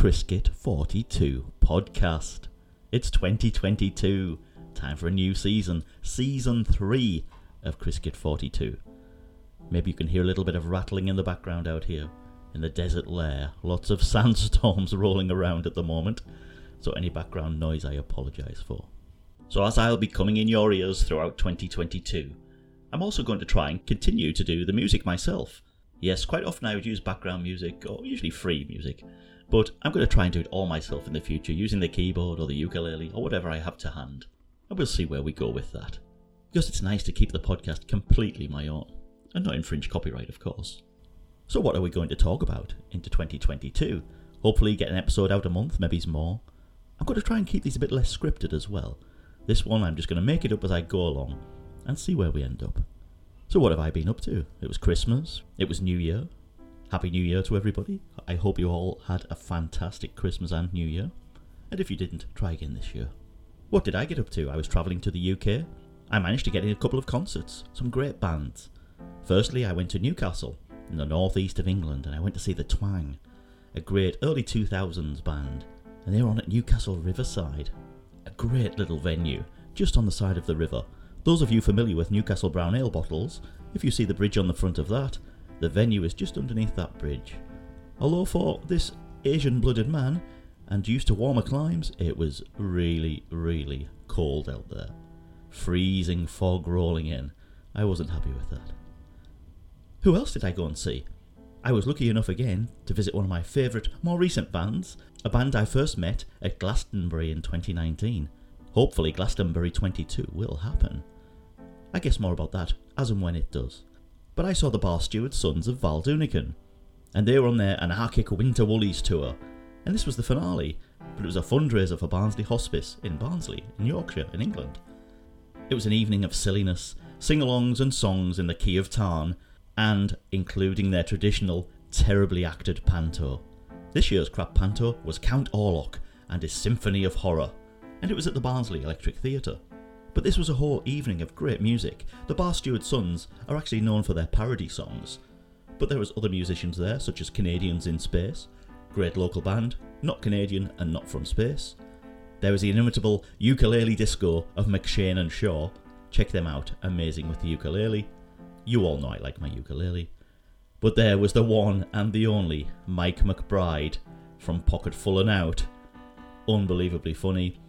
To 42 podcast. It's 2022. Time for a new season, season 3 of Criskit 42. Maybe you can hear a little bit of rattling in the background out here in the desert lair. Lots of sandstorms rolling around at the moment. So any background noise I apologise for. So as I'll be coming in your ears throughout 2022, I'm also going to try and continue to do the music myself. Yes, quite often I would use background music, or usually free music, but I'm going to try and do it all myself in the future using the keyboard or the ukulele or whatever I have to hand. And we'll see where we go with that. Because it's nice to keep the podcast completely my own, and not infringe copyright, of course. So, what are we going to talk about into 2022? Hopefully, get an episode out a month, maybe more. I'm going to try and keep these a bit less scripted as well. This one, I'm just going to make it up as I go along and see where we end up. So, what have I been up to? It was Christmas, it was New Year. Happy New Year to everybody. I hope you all had a fantastic Christmas and New Year. And if you didn't, try again this year. What did I get up to? I was travelling to the UK. I managed to get in a couple of concerts, some great bands. Firstly, I went to Newcastle, in the northeast of England, and I went to see the Twang, a great early 2000s band. And they were on at Newcastle Riverside, a great little venue, just on the side of the river those of you familiar with Newcastle Brown Ale bottles, if you see the bridge on the front of that, the venue is just underneath that bridge. Although for this Asian blooded man, and used to warmer climes, it was really, really cold out there. Freezing fog rolling in. I wasn't happy with that. Who else did I go and see? I was lucky enough again to visit one of my favourite, more recent bands, a band I first met at Glastonbury in 2019. Hopefully, Glastonbury 22 will happen. I guess more about that as and when it does. But I saw the bar steward sons of Val Doonican, and they were on their anarchic Winter Woolies tour, and this was the finale, but it was a fundraiser for Barnsley Hospice in Barnsley, in Yorkshire, in England. It was an evening of silliness, sing alongs and songs in the key of Tarn, and including their traditional, terribly acted panto. This year's crap panto was Count Orlok and his Symphony of Horror, and it was at the Barnsley Electric Theatre. But this was a whole evening of great music. The Bar Steward Sons are actually known for their parody songs, but there was other musicians there, such as Canadians in Space, great local band, not Canadian and not from space. There was the inimitable ukulele disco of McShane and Shaw. Check them out, amazing with the ukulele. You all know I like my ukulele. But there was the one and the only Mike McBride from Pocket Full and Out. Unbelievably funny,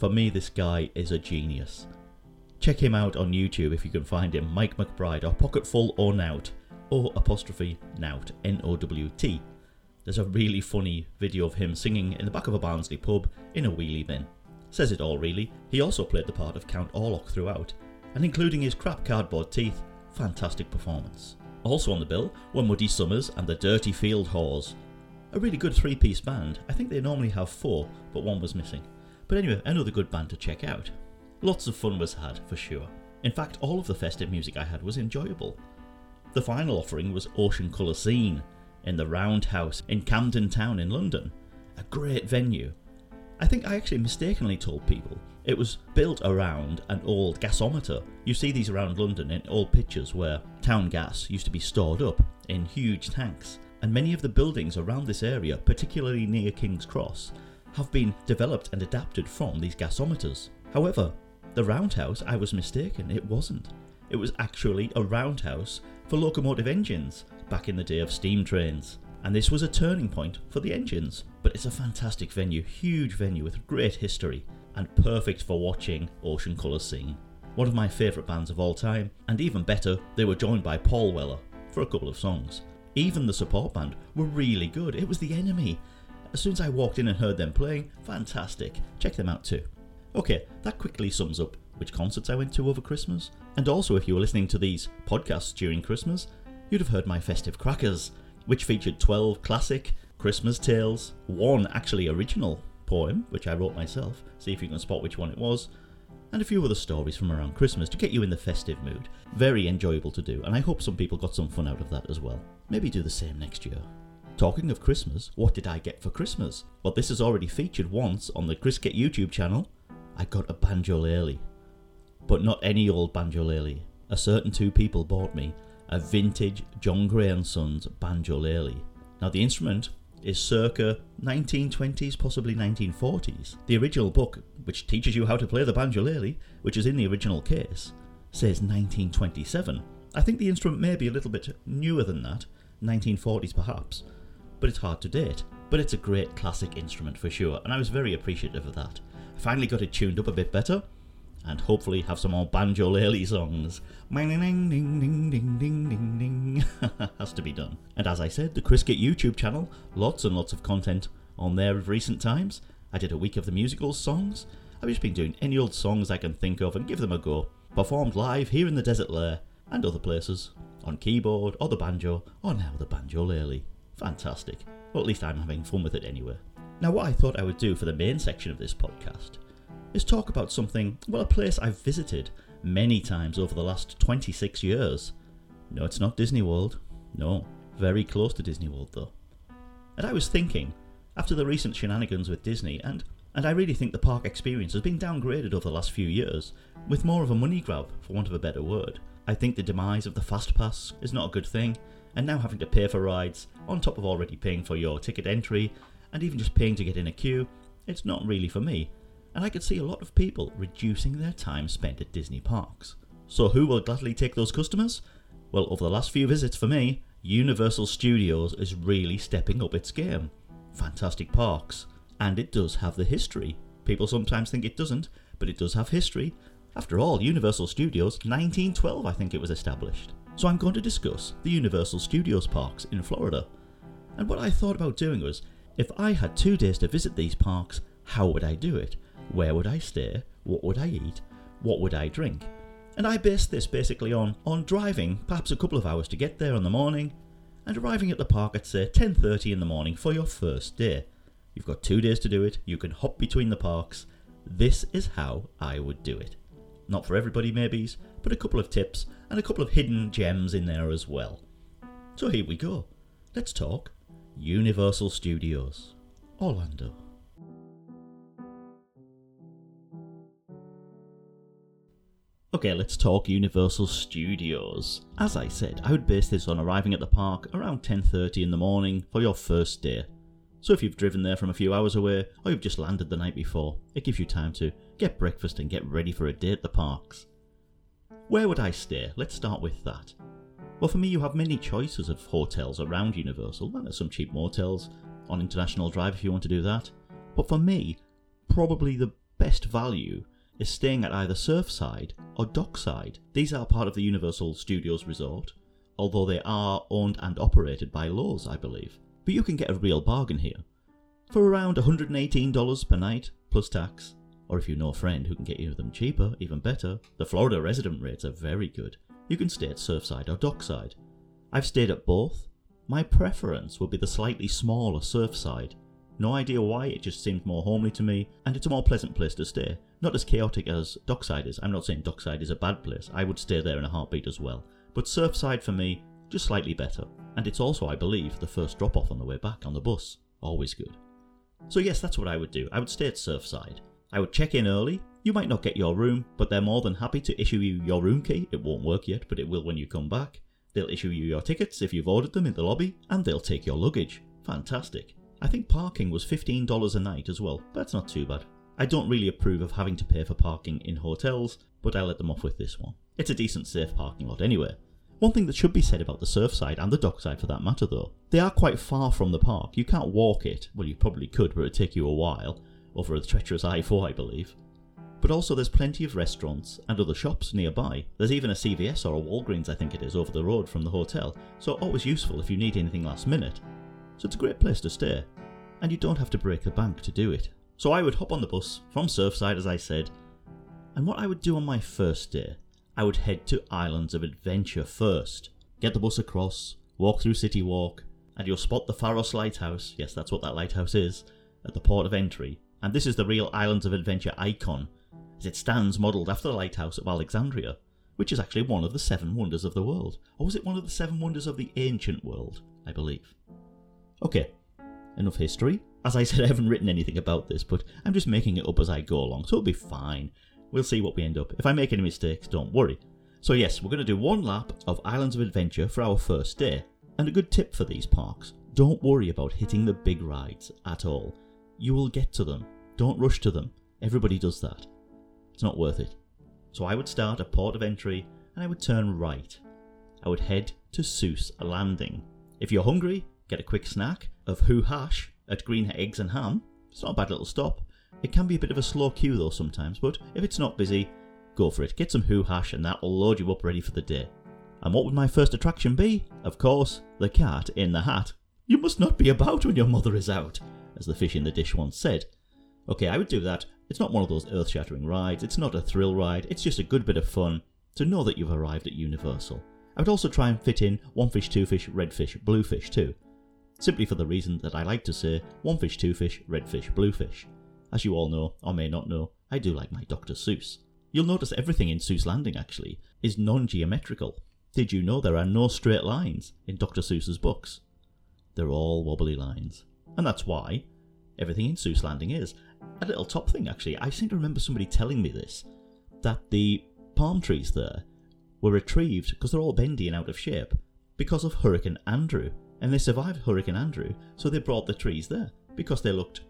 for me, this guy is a genius. Check him out on YouTube if you can find him, Mike McBride, or Pocketful or Nout, or apostrophe Nout, N O W T. There's a really funny video of him singing in the back of a Barnsley pub in a wheelie bin. Says it all, really. He also played the part of Count Orlok throughout, and including his crap cardboard teeth, fantastic performance. Also on the bill were Muddy Summers and the Dirty Field Whores. A really good three piece band. I think they normally have four, but one was missing. But anyway, another good band to check out. Lots of fun was had, for sure. In fact, all of the festive music I had was enjoyable. The final offering was Ocean Colour Scene in the Roundhouse in Camden Town in London. A great venue. I think I actually mistakenly told people it was built around an old gasometer. You see these around London in old pictures where town gas used to be stored up in huge tanks. And many of the buildings around this area, particularly near King's Cross, have been developed and adapted from these gasometers. However, the roundhouse, I was mistaken, it wasn't. It was actually a roundhouse for locomotive engines back in the day of steam trains. And this was a turning point for the engines. But it's a fantastic venue, huge venue with great history, and perfect for watching Ocean Colour Scene. One of my favourite bands of all time, and even better, they were joined by Paul Weller for a couple of songs. Even the support band were really good. It was the enemy, as soon as I walked in and heard them playing, fantastic. Check them out too. Okay, that quickly sums up which concerts I went to over Christmas. And also, if you were listening to these podcasts during Christmas, you'd have heard my festive crackers, which featured 12 classic Christmas tales, one actually original poem, which I wrote myself, see if you can spot which one it was, and a few other stories from around Christmas to get you in the festive mood. Very enjoyable to do, and I hope some people got some fun out of that as well. Maybe do the same next year. Talking of Christmas, what did I get for Christmas? Well, this has already featured once on the Criskit YouTube channel. I got a banjolele. But not any old banjolele. A certain two people bought me a vintage John Gray & Sons banjolele. Now the instrument is circa 1920s, possibly 1940s. The original book, which teaches you how to play the banjolele, which is in the original case, says 1927. I think the instrument may be a little bit newer than that, 1940s perhaps, but it's hard to date. But it's a great classic instrument for sure, and I was very appreciative of that. I finally got it tuned up a bit better, and hopefully have some more banjolele songs. Ding ding ding ding ding ding ding has to be done. And as I said, the Kriskit YouTube channel, lots and lots of content on there of recent times. I did a week of the musical songs. I've just been doing any old songs I can think of and give them a go. Performed live here in the Desert Lair and other places, on keyboard or the banjo, or now the banjolele. Fantastic. Well, at least I'm having fun with it anyway. Now, what I thought I would do for the main section of this podcast is talk about something, well, a place I've visited many times over the last 26 years. No, it's not Disney World. No, very close to Disney World though. And I was thinking, after the recent shenanigans with Disney, and and I really think the park experience has been downgraded over the last few years, with more of a money grab, for want of a better word. I think the demise of the Fast Pass is not a good thing, and now having to pay for rides, on top of already paying for your ticket entry, and even just paying to get in a queue, it's not really for me and I could see a lot of people reducing their time spent at Disney parks. So, who will gladly take those customers? Well, over the last few visits for me, Universal Studios is really stepping up its game. Fantastic parks, and it does have the history. People sometimes think it doesn't, but it does have history. After all, Universal Studios, 1912 I think it was established. So I'm going to discuss the Universal Studios parks in Florida. And what I thought about doing was, if I had two days to visit these parks, how would I do it? where would I stay, what would I eat, what would I drink. And I based this basically on, on driving perhaps a couple of hours to get there in the morning and arriving at the park at say 10.30 in the morning for your first day. You've got two days to do it, you can hop between the parks. This is how I would do it. Not for everybody maybes, but a couple of tips and a couple of hidden gems in there as well. So here we go. Let's talk Universal Studios, Orlando. Okay, let's talk Universal Studios. As I said, I would base this on arriving at the park around 10:30 in the morning for your first day. So if you've driven there from a few hours away or you've just landed the night before, it gives you time to get breakfast and get ready for a day at the parks. Where would I stay? Let's start with that. Well, for me, you have many choices of hotels around Universal, and some cheap motels on International Drive if you want to do that. But for me, probably the best value is staying at either Surfside or Dockside. These are part of the Universal Studios resort, although they are owned and operated by Loews, I believe. But you can get a real bargain here. For around $118 per night, plus tax, or if you know a friend who can get you them cheaper, even better, the Florida resident rates are very good. You can stay at Surfside or Dockside. I've stayed at both. My preference would be the slightly smaller Surfside, no idea why, it just seemed more homely to me, and it's a more pleasant place to stay. Not as chaotic as Dockside is. I'm not saying Dockside is a bad place, I would stay there in a heartbeat as well. But Surfside for me, just slightly better. And it's also, I believe, the first drop off on the way back on the bus. Always good. So, yes, that's what I would do. I would stay at Surfside. I would check in early. You might not get your room, but they're more than happy to issue you your room key. It won't work yet, but it will when you come back. They'll issue you your tickets if you've ordered them in the lobby, and they'll take your luggage. Fantastic. I think parking was $15 a night as well. That's not too bad. I don't really approve of having to pay for parking in hotels, but I let them off with this one. It's a decent, safe parking lot anyway. One thing that should be said about the Surfside and the dockside for that matter though, they are quite far from the park. You can't walk it. Well, you probably could, but it'd take you a while. Over a treacherous I-4, I believe. But also there's plenty of restaurants and other shops nearby. There's even a CVS or a Walgreens I think it is over the road from the hotel, so always useful if you need anything last minute so it's a great place to stay. And you don't have to break the bank to do it. So I would hop on the bus from Surfside, as I said, and what I would do on my first day, I would head to Islands of Adventure first. Get the bus across, walk through City Walk, and you'll spot the Pharos Lighthouse, yes, that's what that lighthouse is, at the port of entry. And this is the real Islands of Adventure icon, as it stands modelled after the lighthouse of Alexandria, which is actually one of the seven wonders of the world. Or was it one of the seven wonders of the ancient world, I believe? Okay, enough history. As I said, I haven't written anything about this, but I'm just making it up as I go along, so it'll be fine. We'll see what we end up. If I make any mistakes, don't worry. So, yes, we're going to do one lap of Islands of Adventure for our first day. And a good tip for these parks Don't worry about hitting the big rides at all. You will get to them. Don't rush to them. Everybody does that. It's not worth it. So I would start at port of entry and I would turn right. I would head to Seuss Landing. If you're hungry, get a quick snack of Who Hash at Green Eggs and Ham. It's not a bad little stop. It can be a bit of a slow queue though sometimes, but if it's not busy, go for it. Get some Who Hash and that will load you up ready for the day. And what would my first attraction be? Of course, the cat in the hat. You must not be about when your mother is out, as the fish in the dish once said. Okay, I would do that. It's not one of those earth shattering rides, it's not a thrill ride, it's just a good bit of fun to know that you've arrived at Universal. I would also try and fit in one fish, two fish, red fish, blue fish too. Simply for the reason that I like to say one fish, two fish, red fish, blue fish. As you all know, or may not know, I do like my Dr. Seuss. You'll notice everything in Seuss Landing actually is non geometrical. Did you know there are no straight lines in Dr. Seuss's books? They're all wobbly lines. And that's why everything in Seuss Landing is. A little top thing actually, I seem to remember somebody telling me this that the palm trees there were retrieved because they're all bendy and out of shape because of Hurricane Andrew. And they survived Hurricane Andrew, so they brought the trees there because they looked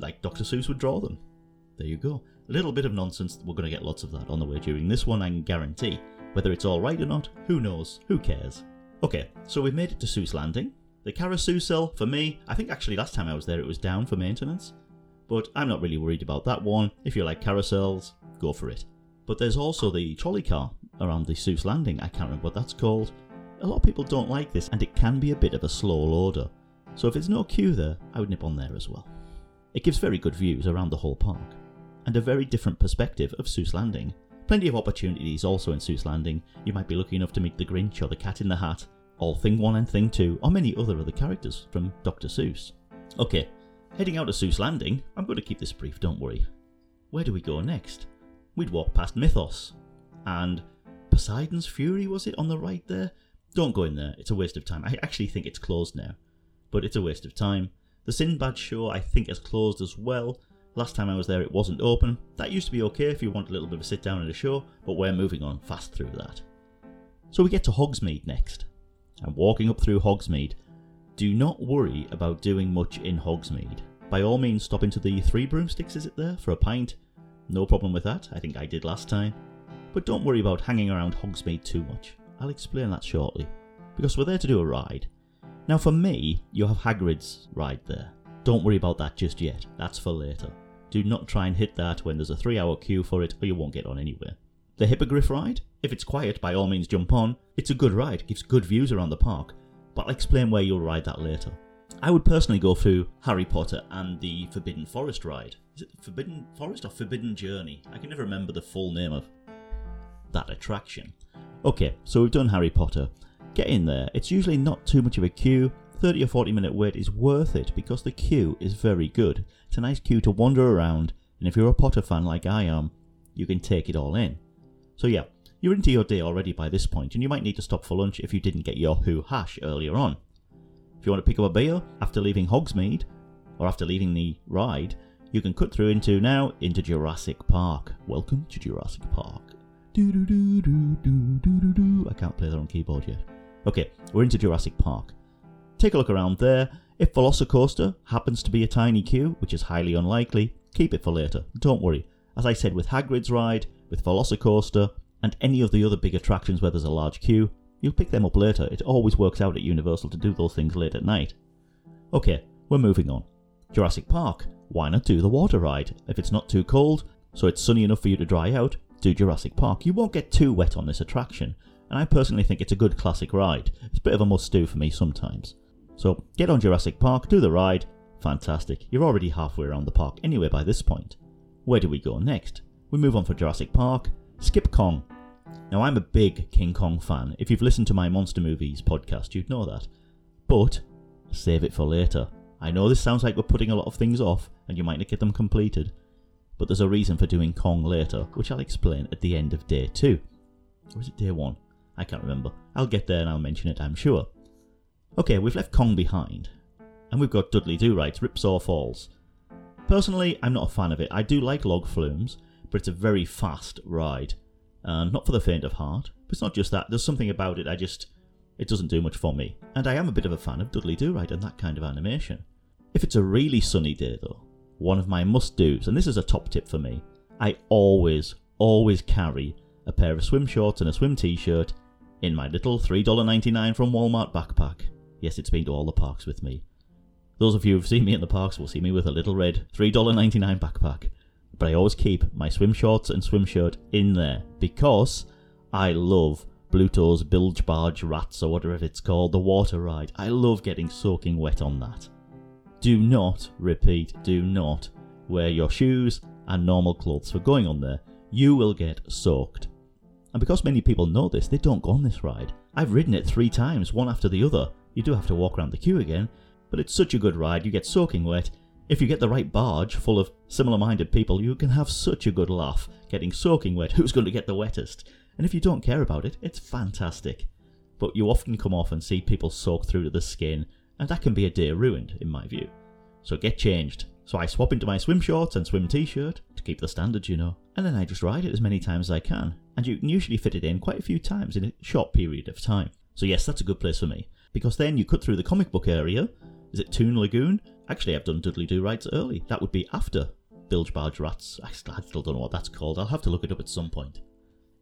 like Dr. Seuss would draw them. There you go. A little bit of nonsense. We're going to get lots of that on the way during this one, I can guarantee. Whether it's alright or not, who knows? Who cares? Okay, so we've made it to Seuss Landing. The carousel, for me, I think actually last time I was there it was down for maintenance. But I'm not really worried about that one. If you like carousels, go for it. But there's also the trolley car around the Seuss Landing. I can't remember what that's called. A lot of people don't like this, and it can be a bit of a slow loader. So if there's no queue there, I would nip on there as well. It gives very good views around the whole park, and a very different perspective of Seuss Landing. Plenty of opportunities also in Seuss Landing. You might be lucky enough to meet the Grinch or the Cat in the Hat, or Thing 1 and Thing 2, or many other other characters from Dr. Seuss. Okay, heading out of Seuss Landing, I'm going to keep this brief, don't worry. Where do we go next? We'd walk past Mythos, and Poseidon's Fury, was it, on the right there? Don't go in there, it's a waste of time. I actually think it's closed now, but it's a waste of time. The Sinbad show, I think, has closed as well. Last time I was there, it wasn't open. That used to be okay if you want a little bit of a sit down at a show, but we're moving on fast through that. So we get to Hogsmeade next. And walking up through Hogsmeade, do not worry about doing much in Hogsmeade. By all means, stop into the Three Broomsticks, is it there, for a pint? No problem with that, I think I did last time. But don't worry about hanging around Hogsmeade too much. I'll explain that shortly. Because we're there to do a ride. Now, for me, you have Hagrid's ride there. Don't worry about that just yet, that's for later. Do not try and hit that when there's a three hour queue for it, or you won't get on anywhere. The Hippogriff ride? If it's quiet, by all means jump on. It's a good ride, gives good views around the park, but I'll explain where you'll ride that later. I would personally go through Harry Potter and the Forbidden Forest ride. Is it Forbidden Forest or Forbidden Journey? I can never remember the full name of that attraction. Okay, so we've done Harry Potter. Get in there. It's usually not too much of a queue. 30 or 40 minute wait is worth it because the queue is very good. It's a nice queue to wander around, and if you're a Potter fan like I am, you can take it all in. So yeah, you're into your day already by this point, and you might need to stop for lunch if you didn't get your Who hash earlier on. If you want to pick up a beer after leaving Hogsmeade, or after leaving the ride, you can cut through into now into Jurassic Park. Welcome to Jurassic Park. I can't play that on keyboard yet. Okay, we're into Jurassic Park. Take a look around there. If Velocicoaster happens to be a tiny queue, which is highly unlikely, keep it for later. Don't worry. As I said with Hagrid's ride, with Velocicoaster, and any of the other big attractions where there's a large queue, you'll pick them up later. It always works out at Universal to do those things late at night. Okay, we're moving on. Jurassic Park. Why not do the water ride? If it's not too cold, so it's sunny enough for you to dry out, do Jurassic Park. You won't get too wet on this attraction, and I personally think it's a good classic ride. It's a bit of a must do for me sometimes. So get on Jurassic Park, do the ride. Fantastic. You're already halfway around the park anyway by this point. Where do we go next? We move on for Jurassic Park. Skip Kong. Now, I'm a big King Kong fan. If you've listened to my Monster Movies podcast, you'd know that. But save it for later. I know this sounds like we're putting a lot of things off, and you might not get them completed, but there's a reason for doing Kong later, which I'll explain at the end of day 2. Or is it day 1? I can't remember. I'll get there and I'll mention it, I'm sure. Okay, we've left Kong behind, and we've got Dudley Do Right, Ripsaw Falls. Personally, I'm not a fan of it. I do like log flumes, but it's a very fast ride, and not for the faint of heart. But it's not just that. There's something about it I just it doesn't do much for me. And I am a bit of a fan of Dudley Do Right and that kind of animation. If it's a really sunny day though, one of my must do's, and this is a top tip for me, I always, always carry a pair of swim shorts and a swim t shirt in my little $3.99 from Walmart backpack. Yes, it's been to all the parks with me. Those of you who've seen me in the parks will see me with a little red $3.99 backpack. But I always keep my swim shorts and swim shirt in there because I love Bluto's Bilge Barge Rats or whatever it's called, the water ride. I love getting soaking wet on that. Do not, repeat, do not wear your shoes and normal clothes for going on there. You will get soaked. And because many people know this, they don't go on this ride. I've ridden it three times, one after the other. You do have to walk around the queue again, but it's such a good ride, you get soaking wet. If you get the right barge full of similar minded people, you can have such a good laugh getting soaking wet. Who's going to get the wettest? And if you don't care about it, it's fantastic. But you often come off and see people soak through to the skin, and that can be a day ruined, in my view. So get changed. So I swap into my swim shorts and swim t shirt to keep the standards, you know, and then I just ride it as many times as I can. And you can usually fit it in quite a few times in a short period of time. So, yes, that's a good place for me. Because then you cut through the comic book area. Is it Toon Lagoon? Actually, I've done Dudley Do Rights early. That would be after Bilge Barge Rats. I still don't know what that's called. I'll have to look it up at some point.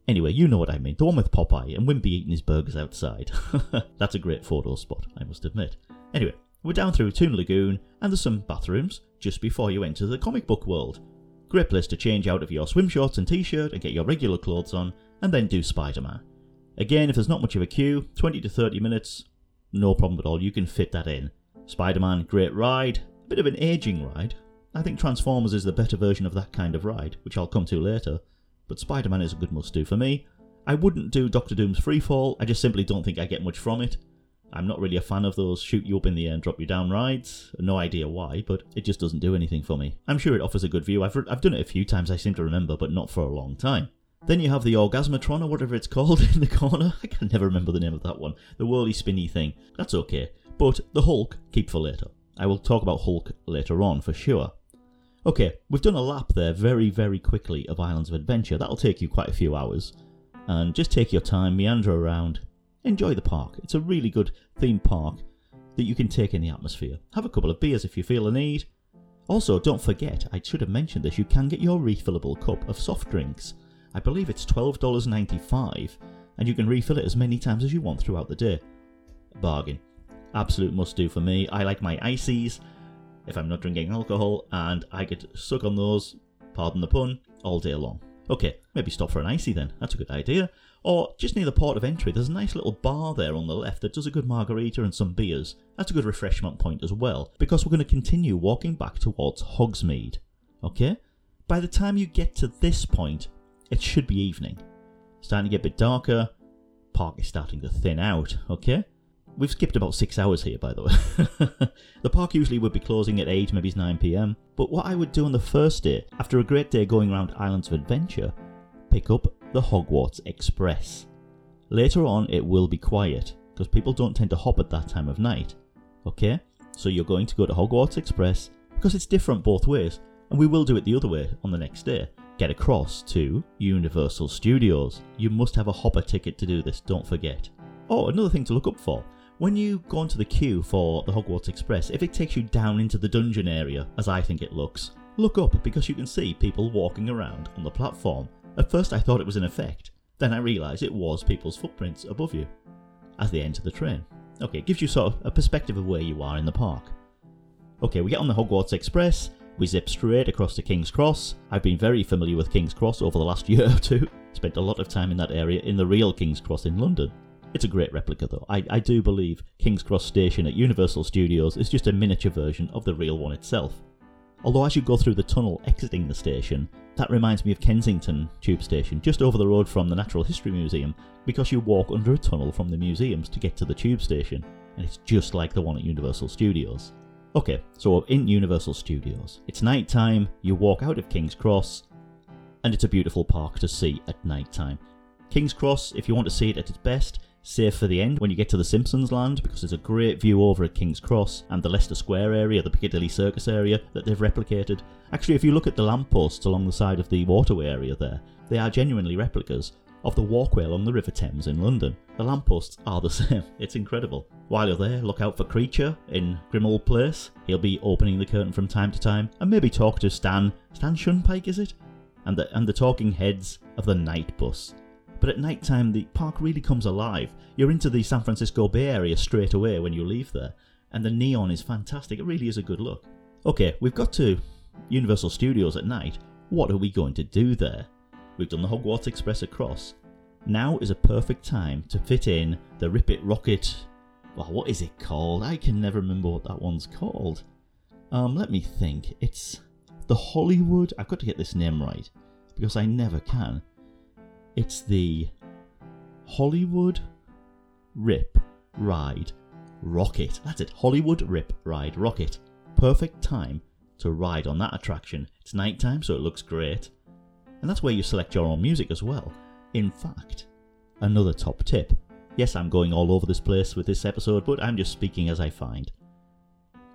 Anyway, you know what I mean. The one with Popeye and Wimpy eating his burgers outside. that's a great photo spot, I must admit. Anyway, we're down through Toon Lagoon, and there's some bathrooms just before you enter the comic book world. Great place to change out of your swim shorts and t shirt and get your regular clothes on, and then do Spider Man. Again, if there's not much of a queue, 20 to 30 minutes, no problem at all, you can fit that in. Spider Man, great ride, a bit of an aging ride. I think Transformers is the better version of that kind of ride, which I'll come to later, but Spider Man is a good must do for me. I wouldn't do Doctor Doom's Freefall, I just simply don't think I get much from it. I'm not really a fan of those shoot you up in the air and drop you down rides. No idea why, but it just doesn't do anything for me. I'm sure it offers a good view. I've, I've done it a few times, I seem to remember, but not for a long time. Then you have the Orgasmatron or whatever it's called in the corner. I can never remember the name of that one. The whirly spinny thing. That's okay. But the Hulk, keep for later. I will talk about Hulk later on for sure. Okay, we've done a lap there very, very quickly of Islands of Adventure. That'll take you quite a few hours. And just take your time, meander around, enjoy the park. It's a really good theme park that you can take in the atmosphere. Have a couple of beers if you feel the need. Also, don't forget, I should have mentioned this, you can get your refillable cup of soft drinks. I believe it's $12.95, and you can refill it as many times as you want throughout the day. Bargain. Absolute must do for me. I like my ices if I'm not drinking alcohol, and I could suck on those, pardon the pun, all day long. Okay, maybe stop for an icy then. That's a good idea. Or just near the port of entry, there's a nice little bar there on the left that does a good margarita and some beers. That's a good refreshment point as well, because we're going to continue walking back towards Hogsmeade. Okay? By the time you get to this point, it should be evening. Starting to get a bit darker, park is starting to thin out, okay? We've skipped about six hours here, by the way. the park usually would be closing at 8, maybe it's 9 pm, but what I would do on the first day, after a great day going around Islands of Adventure, pick up the Hogwarts Express. Later on, it will be quiet because people don't tend to hop at that time of night. Okay? So you're going to go to Hogwarts Express because it's different both ways, and we will do it the other way on the next day. Get across to Universal Studios. You must have a hopper ticket to do this, don't forget. Oh, another thing to look up for. When you go onto the queue for the Hogwarts Express, if it takes you down into the dungeon area, as I think it looks, look up because you can see people walking around on the platform at first I thought it was an effect, then I realised it was people's footprints above you as they enter the train. Okay, it gives you sort of a perspective of where you are in the park. Okay, we get on the Hogwarts Express, we zip straight across to King's Cross. I've been very familiar with King's Cross over the last year or two. Spent a lot of time in that area in the real King's Cross in London. It's a great replica though. I, I do believe King's Cross Station at Universal Studios is just a miniature version of the real one itself. Although as you go through the tunnel exiting the station, that reminds me of Kensington Tube Station, just over the road from the Natural History Museum, because you walk under a tunnel from the museums to get to the tube station, and it's just like the one at Universal Studios. Okay, so in Universal Studios, it's night time, you walk out of King's Cross, and it's a beautiful park to see at night time. King's Cross, if you want to see it at its best, Save for the end when you get to the Simpsons land because there's a great view over at King's Cross and the Leicester Square area, the Piccadilly Circus area that they've replicated. Actually, if you look at the lampposts along the side of the waterway area there, they are genuinely replicas of the walkway along the River Thames in London. The lampposts are the same. It's incredible. While you're there, look out for Kreacher in Grimmauld Place. He'll be opening the curtain from time to time, and maybe talk to Stan. Stan Shunpike, is it? And the and the talking heads of the night bus. But at night time, the park really comes alive. You're into the San Francisco Bay Area straight away when you leave there, and the neon is fantastic. It really is a good look. Okay, we've got to Universal Studios at night. What are we going to do there? We've done the Hogwarts Express across. Now is a perfect time to fit in the Rip It Rocket. Well, what is it called? I can never remember what that one's called. Um, let me think. It's the Hollywood. I've got to get this name right because I never can. It's the Hollywood Rip Ride Rocket. That's it. Hollywood Rip Ride Rocket. Perfect time to ride on that attraction. It's nighttime, so it looks great. And that's where you select your own music as well. In fact, another top tip. Yes, I'm going all over this place with this episode, but I'm just speaking as I find.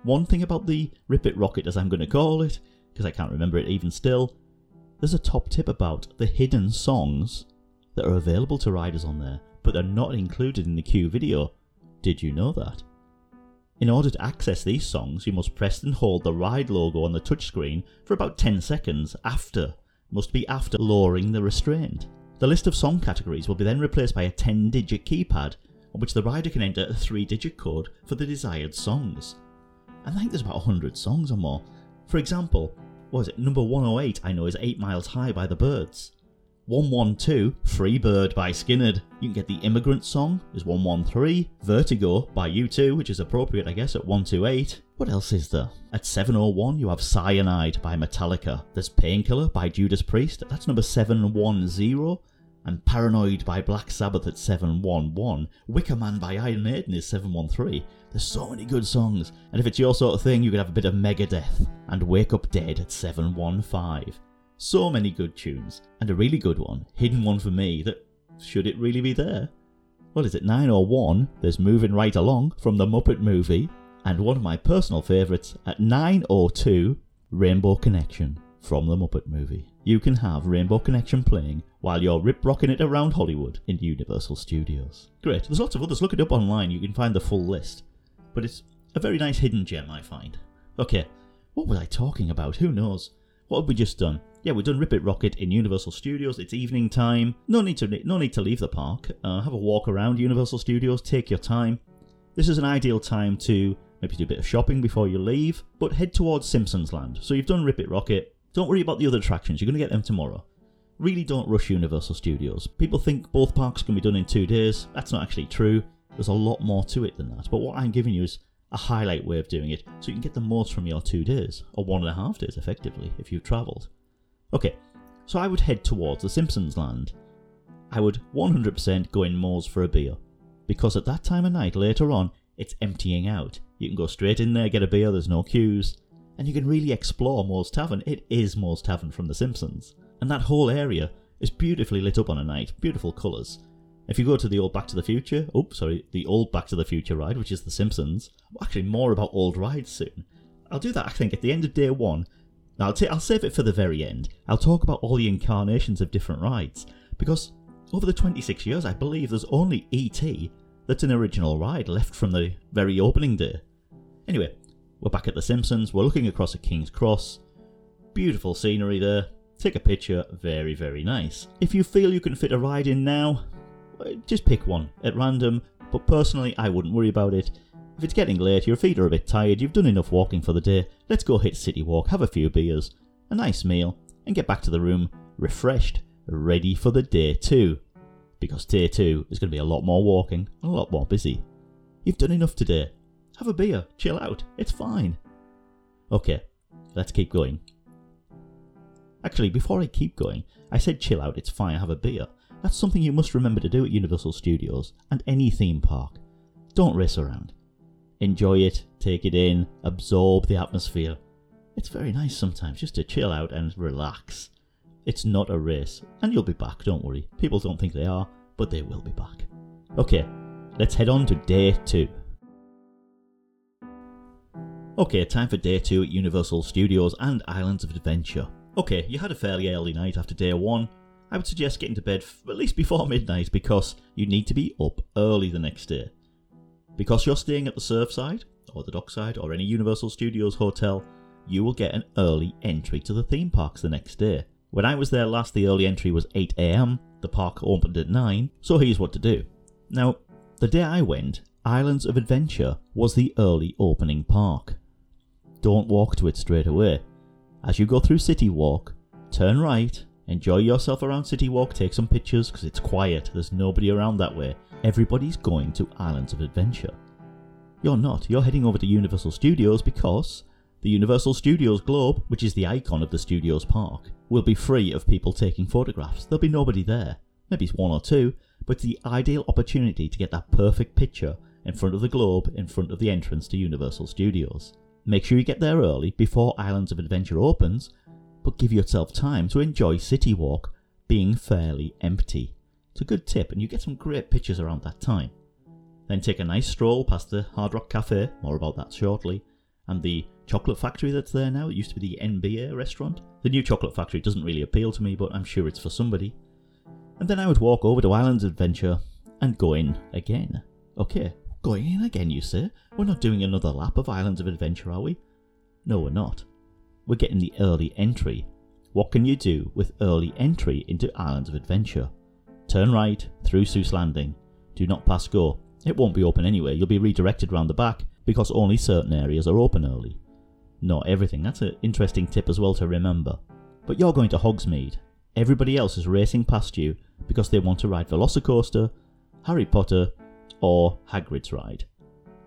One thing about the Rip It Rocket, as I'm going to call it, because I can't remember it even still, there's a top tip about the hidden songs that are available to riders on there, but they're not included in the queue video. Did you know that? In order to access these songs, you must press and hold the ride logo on the touchscreen for about 10 seconds after, must be after lowering the restraint. The list of song categories will be then replaced by a 10 digit keypad on which the rider can enter a 3 digit code for the desired songs. I think there's about 100 songs or more. For example, what is it, number 108 I know is 8 Miles High by the Byrds. 112, Free Bird by Skynyrd. You can get the Immigrant song is 113, Vertigo by U2, which is appropriate, I guess, at 128. What else is there? At 701, you have Cyanide by Metallica. There's Painkiller by Judas Priest, that's number 710. And Paranoid by Black Sabbath at 711. Wicker Man by Iron Maiden is 713. There's so many good songs. And if it's your sort of thing, you could have a bit of Megadeth and Wake Up Dead at 715. So many good tunes, and a really good one, hidden one for me, that should it really be there? Well, is it 9 or 1? There's Moving Right Along from the Muppet movie, and one of my personal favourites at 9 or 2, Rainbow Connection from the Muppet movie. You can have Rainbow Connection playing while you're rip rocking it around Hollywood in Universal Studios. Great, there's lots of others, look it up online, you can find the full list. But it's a very nice hidden gem, I find. Okay, what was I talking about? Who knows? What have we just done? Yeah, we've done Rip It Rocket in Universal Studios. It's evening time. No need to no need to leave the park. Uh, have a walk around Universal Studios. Take your time. This is an ideal time to maybe do a bit of shopping before you leave, but head towards Simpsons Land. So you've done Rip It Rocket. Don't worry about the other attractions. You're going to get them tomorrow. Really don't rush Universal Studios. People think both parks can be done in two days. That's not actually true. There's a lot more to it than that. But what I'm giving you is a highlight way of doing it so you can get the most from your two days, or one and a half days effectively, if you've travelled. Okay, so I would head towards the Simpsons land. I would 100% go in Moe's for a beer, because at that time of night later on, it's emptying out. You can go straight in there, get a beer, there's no queues, and you can really explore Moe's Tavern. It is Moe's Tavern from The Simpsons. And that whole area is beautifully lit up on a night, beautiful colours. If you go to the old Back to the Future, oh, sorry, the old Back to the Future ride, which is The Simpsons, actually more about old rides soon. I'll do that, I think, at the end of day one, now, I'll, t- I'll save it for the very end. I'll talk about all the incarnations of different rides, because over the 26 years, I believe there's only E.T. that's an original ride left from the very opening day. Anyway, we're back at The Simpsons, we're looking across at King's Cross. Beautiful scenery there. Take a picture, very, very nice. If you feel you can fit a ride in now, uh, just pick one at random, but personally, I wouldn't worry about it. If it's getting late, your feet are a bit tired, you've done enough walking for the day, let's go hit City Walk, have a few beers, a nice meal, and get back to the room refreshed, ready for the day two. Because day two is going to be a lot more walking and a lot more busy. You've done enough today. Have a beer, chill out, it's fine. Okay, let's keep going. Actually, before I keep going, I said chill out, it's fine, have a beer. That's something you must remember to do at Universal Studios and any theme park. Don't race around enjoy it, take it in, absorb the atmosphere. It's very nice sometimes just to chill out and relax. It's not a race, and you'll be back, don't worry. People don't think they are, but they will be back. Okay, let's head on to day two. Okay, time for day two at Universal Studios and Islands of Adventure. Okay, you had a fairly early night after day one, I would suggest getting to bed f- at least before midnight because you need to be up early the next day. Because you're staying at the Surfside, or the Dockside, or any Universal Studios hotel, you will get an early entry to the theme parks the next day. When I was there last, the early entry was 8am, the park opened at 9, so here's what to do. Now, the day I went, Islands of Adventure was the early opening park. Don't walk to it straight away. As you go through City Walk, turn right, enjoy yourself around City Walk, take some pictures because it's quiet, there's nobody around that way. Everybody's going to Islands of Adventure. You're not, you're heading over to Universal Studios because the Universal Studios Globe, which is the icon of the Studios park, will be free of people taking photographs. There'll be nobody there. Maybe it's one or two, but it's the ideal opportunity to get that perfect picture in front of the globe in front of the entrance to Universal Studios. Make sure you get there early before Islands of Adventure opens, but give yourself time to enjoy City Walk being fairly empty. It's a good tip, and you get some great pictures around that time. Then take a nice stroll past the Hard Rock Cafe, more about that shortly, and the chocolate factory that's there now. It used to be the NBA restaurant. The new chocolate factory doesn't really appeal to me, but I'm sure it's for somebody. And then I would walk over to Islands Adventure and go in again. Okay, going in again, you say? We're not doing another lap of Islands of Adventure, are we? No, we're not. We're getting the early entry. What can you do with early entry into Islands of Adventure? Turn right through Seuss Landing. Do not pass go. It won't be open anyway. You'll be redirected round the back because only certain areas are open early. Not everything. That's an interesting tip as well to remember. But you're going to Hogsmeade. Everybody else is racing past you because they want to ride Velocicoaster, Harry Potter, or Hagrid's ride.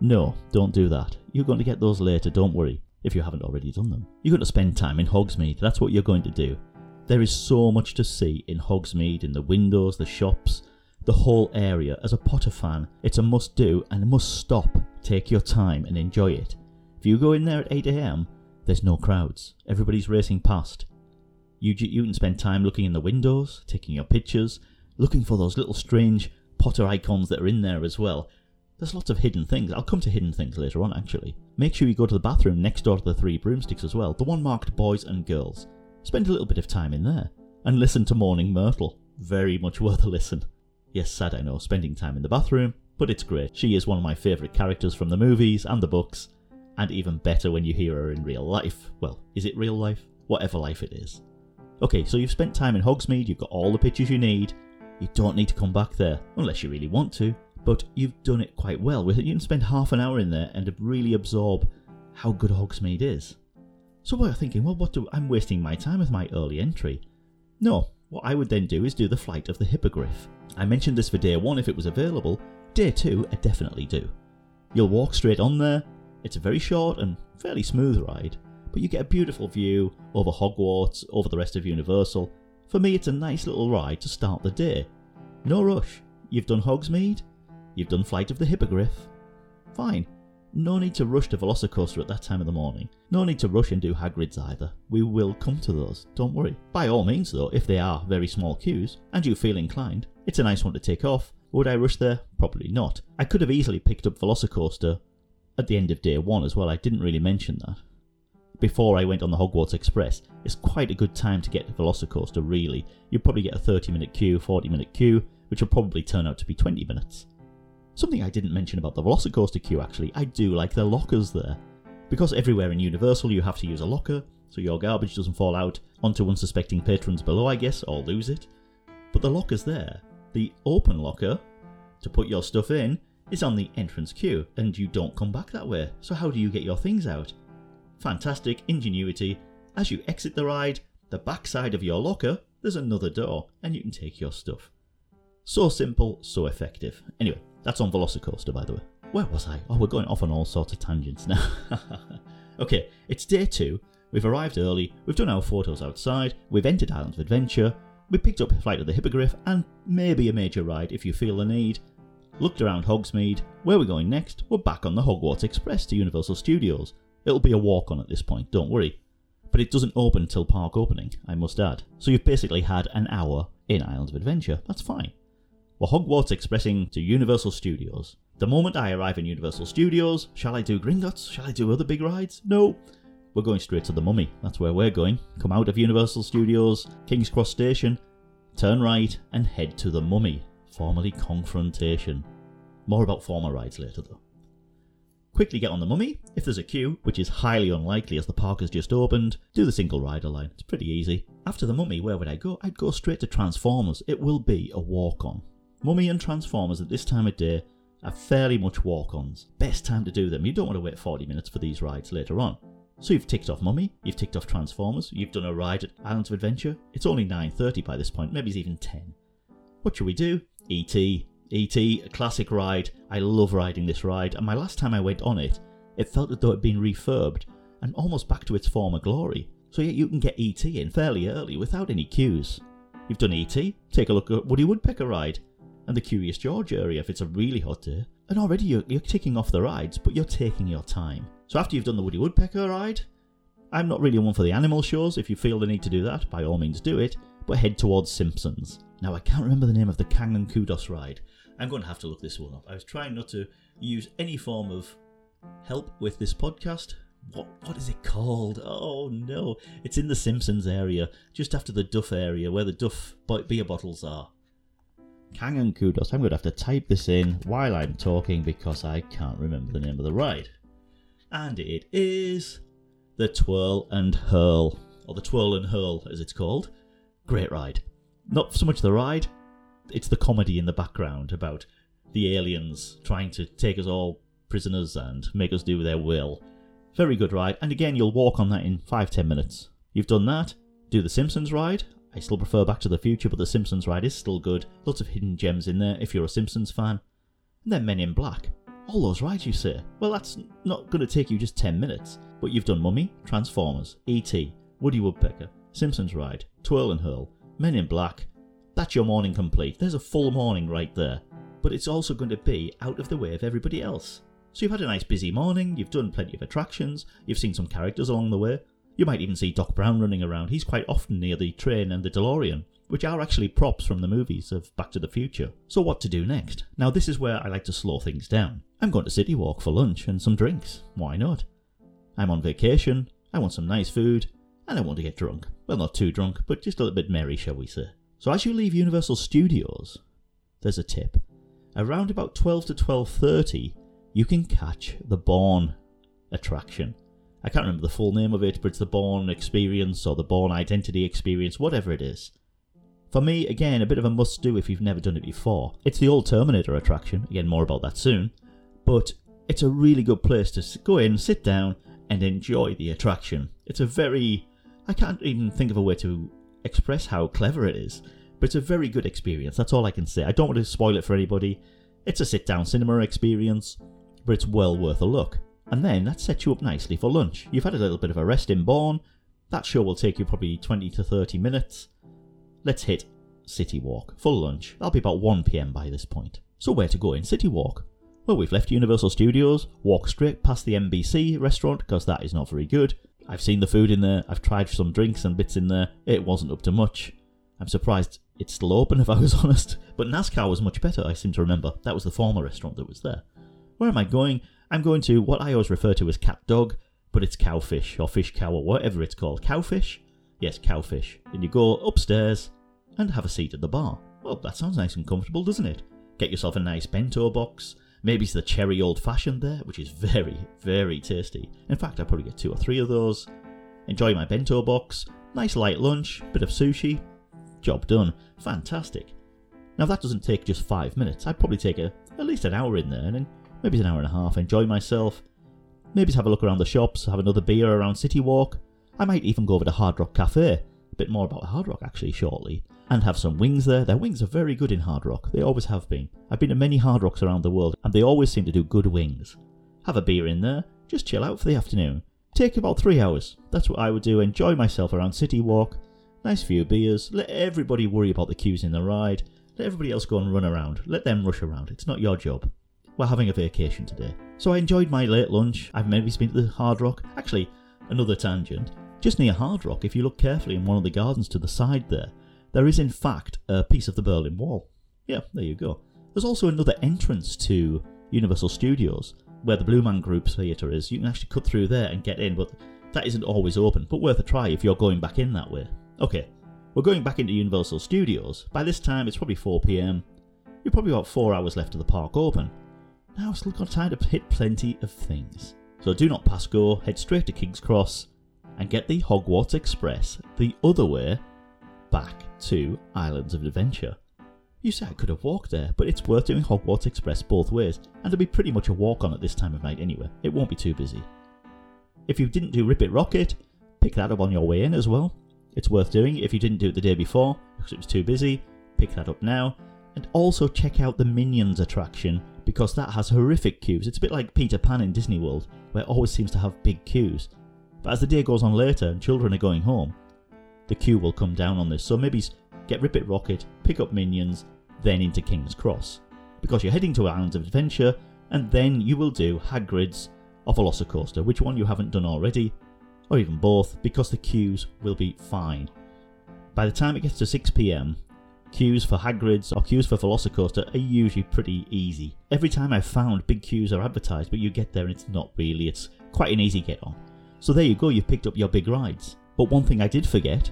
No, don't do that. You're going to get those later, don't worry, if you haven't already done them. You're going to spend time in Hogsmeade, that's what you're going to do. There is so much to see in Hogsmeade, in the windows, the shops, the whole area. As a Potter fan, it's a must do and a must stop. Take your time and enjoy it. If you go in there at 8am, there's no crowds. Everybody's racing past. You, you can spend time looking in the windows, taking your pictures, looking for those little strange Potter icons that are in there as well. There's lots of hidden things. I'll come to hidden things later on, actually. Make sure you go to the bathroom next door to the three broomsticks as well, the one marked boys and girls. Spend a little bit of time in there. And listen to Moaning Myrtle. Very much worth a listen. Yes, sad I know, spending time in the bathroom, but it's great. She is one of my favourite characters from the movies and the books, and even better when you hear her in real life. Well, is it real life? Whatever life it is. Okay, so you've spent time in Hogsmeade, you've got all the pictures you need. You don't need to come back there, unless you really want to, but you've done it quite well. You can spend half an hour in there and really absorb how good Hogsmeade is. So you're thinking, well, what do I'm wasting my time with my early entry? No, what I would then do is do the flight of the hippogriff. I mentioned this for day one if it was available. Day two, I definitely do. You'll walk straight on there. It's a very short and fairly smooth ride, but you get a beautiful view over Hogwarts, over the rest of Universal. For me, it's a nice little ride to start the day. No rush. You've done Hogsmeade, you've done Flight of the Hippogriff. Fine. No need to rush to Velocicoaster at that time of the morning. No need to rush and do Hagrid's either. We will come to those, don't worry. By all means, though, if they are very small queues and you feel inclined, it's a nice one to take off. Would I rush there? Probably not. I could have easily picked up Velocicoaster at the end of day one as well. I didn't really mention that. Before I went on the Hogwarts Express, it's quite a good time to get to Velocicoaster, really. You'll probably get a 30 minute queue, 40 minute queue, which will probably turn out to be 20 minutes. Something I didn't mention about the Velocicoaster queue actually, I do like the lockers there. Because everywhere in Universal you have to use a locker, so your garbage doesn't fall out onto unsuspecting patrons below, I guess, or lose it. But the locker's there. The open locker, to put your stuff in, is on the entrance queue, and you don't come back that way. So how do you get your things out? Fantastic ingenuity. As you exit the ride, the backside of your locker, there's another door, and you can take your stuff. So simple, so effective. Anyway, that's on Velocicoaster, by the way. Where was I? Oh, we're going off on all sorts of tangents now. okay, it's day two. We've arrived early, we've done our photos outside, we've entered Islands of Adventure, we picked up Flight of the Hippogriff, and maybe a major ride if you feel the need. Looked around Hogsmeade. Where we're going next, we're back on the Hogwarts Express to Universal Studios. It'll be a walk on at this point, don't worry. But it doesn't open till park opening, I must add. So you've basically had an hour in Islands of Adventure. That's fine. We're Hogwarts Expressing to Universal Studios. The moment I arrive in Universal Studios, shall I do Gringotts? Shall I do other big rides? No. We're going straight to the Mummy. That's where we're going. Come out of Universal Studios, King's Cross Station, turn right and head to the Mummy, formerly Kongfrontation. More about former rides later though. Quickly get on the Mummy. If there's a queue, which is highly unlikely as the park has just opened, do the single rider line. It's pretty easy. After the Mummy, where would I go? I'd go straight to Transformers. It will be a walk on. Mummy and Transformers at this time of day are fairly much walk ons. Best time to do them. You don't want to wait 40 minutes for these rides later on. So you've ticked off Mummy, you've ticked off Transformers, you've done a ride at Islands of Adventure. It's only 9.30 by this point, maybe it's even 10. What should we do? E.T. E.T., a classic ride. I love riding this ride, and my last time I went on it, it felt as though it had been refurbed and almost back to its former glory. So yeah, you can get E.T. in fairly early without any queues. You've done E.T., take a look at Woody Woodpecker ride and the Curious George area if it's a really hot day. And already you're, you're ticking off the rides, but you're taking your time. So after you've done the Woody Woodpecker ride, I'm not really one for the animal shows. If you feel the need to do that, by all means do it, but head towards Simpsons. Now I can't remember the name of the Kang and Kodos ride. I'm going to have to look this one up. I was trying not to use any form of help with this podcast. What what is it called? Oh no, it's in the Simpsons area, just after the Duff area, where the Duff beer bottles are. Kang and Kodos. I'm going to have to type this in while I'm talking because I can't remember the name of the ride and it is the Twirl and Hurl, or the Twirl and Hurl as it's called. Great ride. Not so much the ride, it's the comedy in the background about the aliens trying to take us all prisoners and make us do their will. Very good ride, and again, you'll walk on that in 5 10 minutes. You've done that, do the Simpsons ride. I still prefer Back to the Future, but the Simpsons ride is still good. Lots of hidden gems in there if you're a Simpsons fan. And then Men in Black. All those rides, you say? Well, that's not going to take you just 10 minutes. But you've done Mummy, Transformers, E.T., Woody Woodpecker, Simpsons Ride, Twirl and Hurl, Men in Black. That's your morning complete. There's a full morning right there. But it's also going to be out of the way of everybody else. So you've had a nice busy morning, you've done plenty of attractions, you've seen some characters along the way. You might even see Doc Brown running around. He's quite often near the train and the DeLorean which are actually props from the movies of Back to the Future. So, what to do next? Now, this is where I like to slow things down. I'm going to City Walk for lunch and some drinks. Why not? I'm on vacation, I want some nice food, and I want to get drunk. Well, not too drunk, but just a little bit merry, shall we say. So, as you leave Universal Studios, there's a tip. Around about 12 to 12:30, you can catch the Bourne attraction. I can't remember the full name of it, but it's the Bourne Experience or the Bourne Identity Experience, whatever it is. For me, again, a bit of a must do if you've never done it before. It's the old Terminator attraction, again, more about that soon, but it's a really good place to go in, sit down, and enjoy the attraction. It's a very. I can't even think of a way to express how clever it is, but it's a very good experience. That's all I can say. I don't want to spoil it for anybody. It's a sit down cinema experience, but it's well worth a look. And then that sets you up nicely for lunch. You've had a little bit of a rest in Bourne. That show will take you probably 20 to 30 minutes. Let's hit City Walk for lunch. That'll be about 1pm by this point. So, where to go in City Walk? Well, we've left Universal Studios, walk straight past the NBC restaurant because that is not very good. I've seen the food in there, I've tried some drinks and bits in there, it wasn't up to much. I'm surprised it's still open if I was honest, but NASCAR was much better, I seem to remember. That was the former restaurant that was there. Where am I going? I'm going to what I always refer to as cat dog, but it's cowfish or fish cow or whatever it's called. Cowfish? Yes, cowfish. And you go upstairs, and have a seat at the bar. Well, that sounds nice and comfortable, doesn't it? Get yourself a nice bento box. Maybe it's the cherry old fashioned there, which is very, very tasty. In fact, I'll probably get two or three of those. Enjoy my bento box. Nice light lunch, bit of sushi. Job done. Fantastic. Now, that doesn't take just five minutes. I'd probably take a, at least an hour in there, and maybe an hour and a half. Enjoy myself. Maybe have a look around the shops, have another beer around City Walk. I might even go over to Hard Rock Cafe. A bit more about Hard Rock actually shortly and have some wings there. Their wings are very good in Hard Rock, they always have been. I've been to many Hard Rocks around the world, and they always seem to do good wings. Have a beer in there, just chill out for the afternoon. Take about three hours. That's what I would do. Enjoy myself around City Walk. Nice few beers. Let everybody worry about the queues in the ride. Let everybody else go and run around. Let them rush around. It's not your job. We're having a vacation today. So I enjoyed my late lunch. I've maybe been to the Hard Rock. Actually, another tangent. Just near Hard Rock, if you look carefully in one of the gardens to the side there, there is in fact a piece of the Berlin Wall. Yeah, there you go. There's also another entrance to Universal Studios where the Blue Man Group theatre is. You can actually cut through there and get in, but that isn't always open. But worth a try if you're going back in that way. Okay, We're going back into Universal Studios. By this time, it's probably 4 pm. You've probably got four hours left of the park open. Now I've still got time to hit plenty of things. So do not pass go, head straight to King's Cross and get the Hogwarts Express the other way back to Islands of Adventure. You say I could have walked there, but it's worth doing Hogwarts Express both ways, and there'll be pretty much a walk on at this time of night anyway. It won't be too busy. If you didn't do Rip It Rockit, pick that up on your way in as well. It's worth doing. If you didn't do it the day before because it was too busy, pick that up now. And also check out the Minions attraction because that has horrific queues. It's a bit like Peter Pan in Disney World, where it always seems to have big queues. But as the day goes on later and children are going home, the queue will come down on this. So maybe get Rip It Rockit, pick up Minions, then into King's Cross. Because you're heading to Islands of Adventure, and then you will do Hagrid's or Velocicoaster, which one you haven't done already, or even both, because the queues will be fine. By the time it gets to 6pm, queues for Hagrid's or queues for Velocicoaster are usually pretty easy. Every time I've found big queues are advertised, but you get there and it's not really, it's quite an easy get on. So there you go, you've picked up your big rides. But one thing I did forget,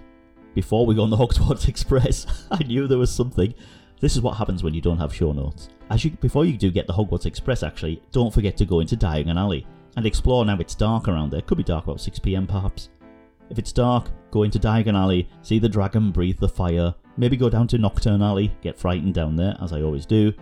before we go on the Hogwarts Express, I knew there was something. This is what happens when you don't have show notes. As you before you do get the Hogwarts Express actually, don't forget to go into Diagon Alley and explore now it's dark around there. Could be dark about 6pm perhaps. If it's dark, go into Diagon Alley, see the dragon breathe the fire, maybe go down to Knockturn Alley, get frightened down there, as I always do,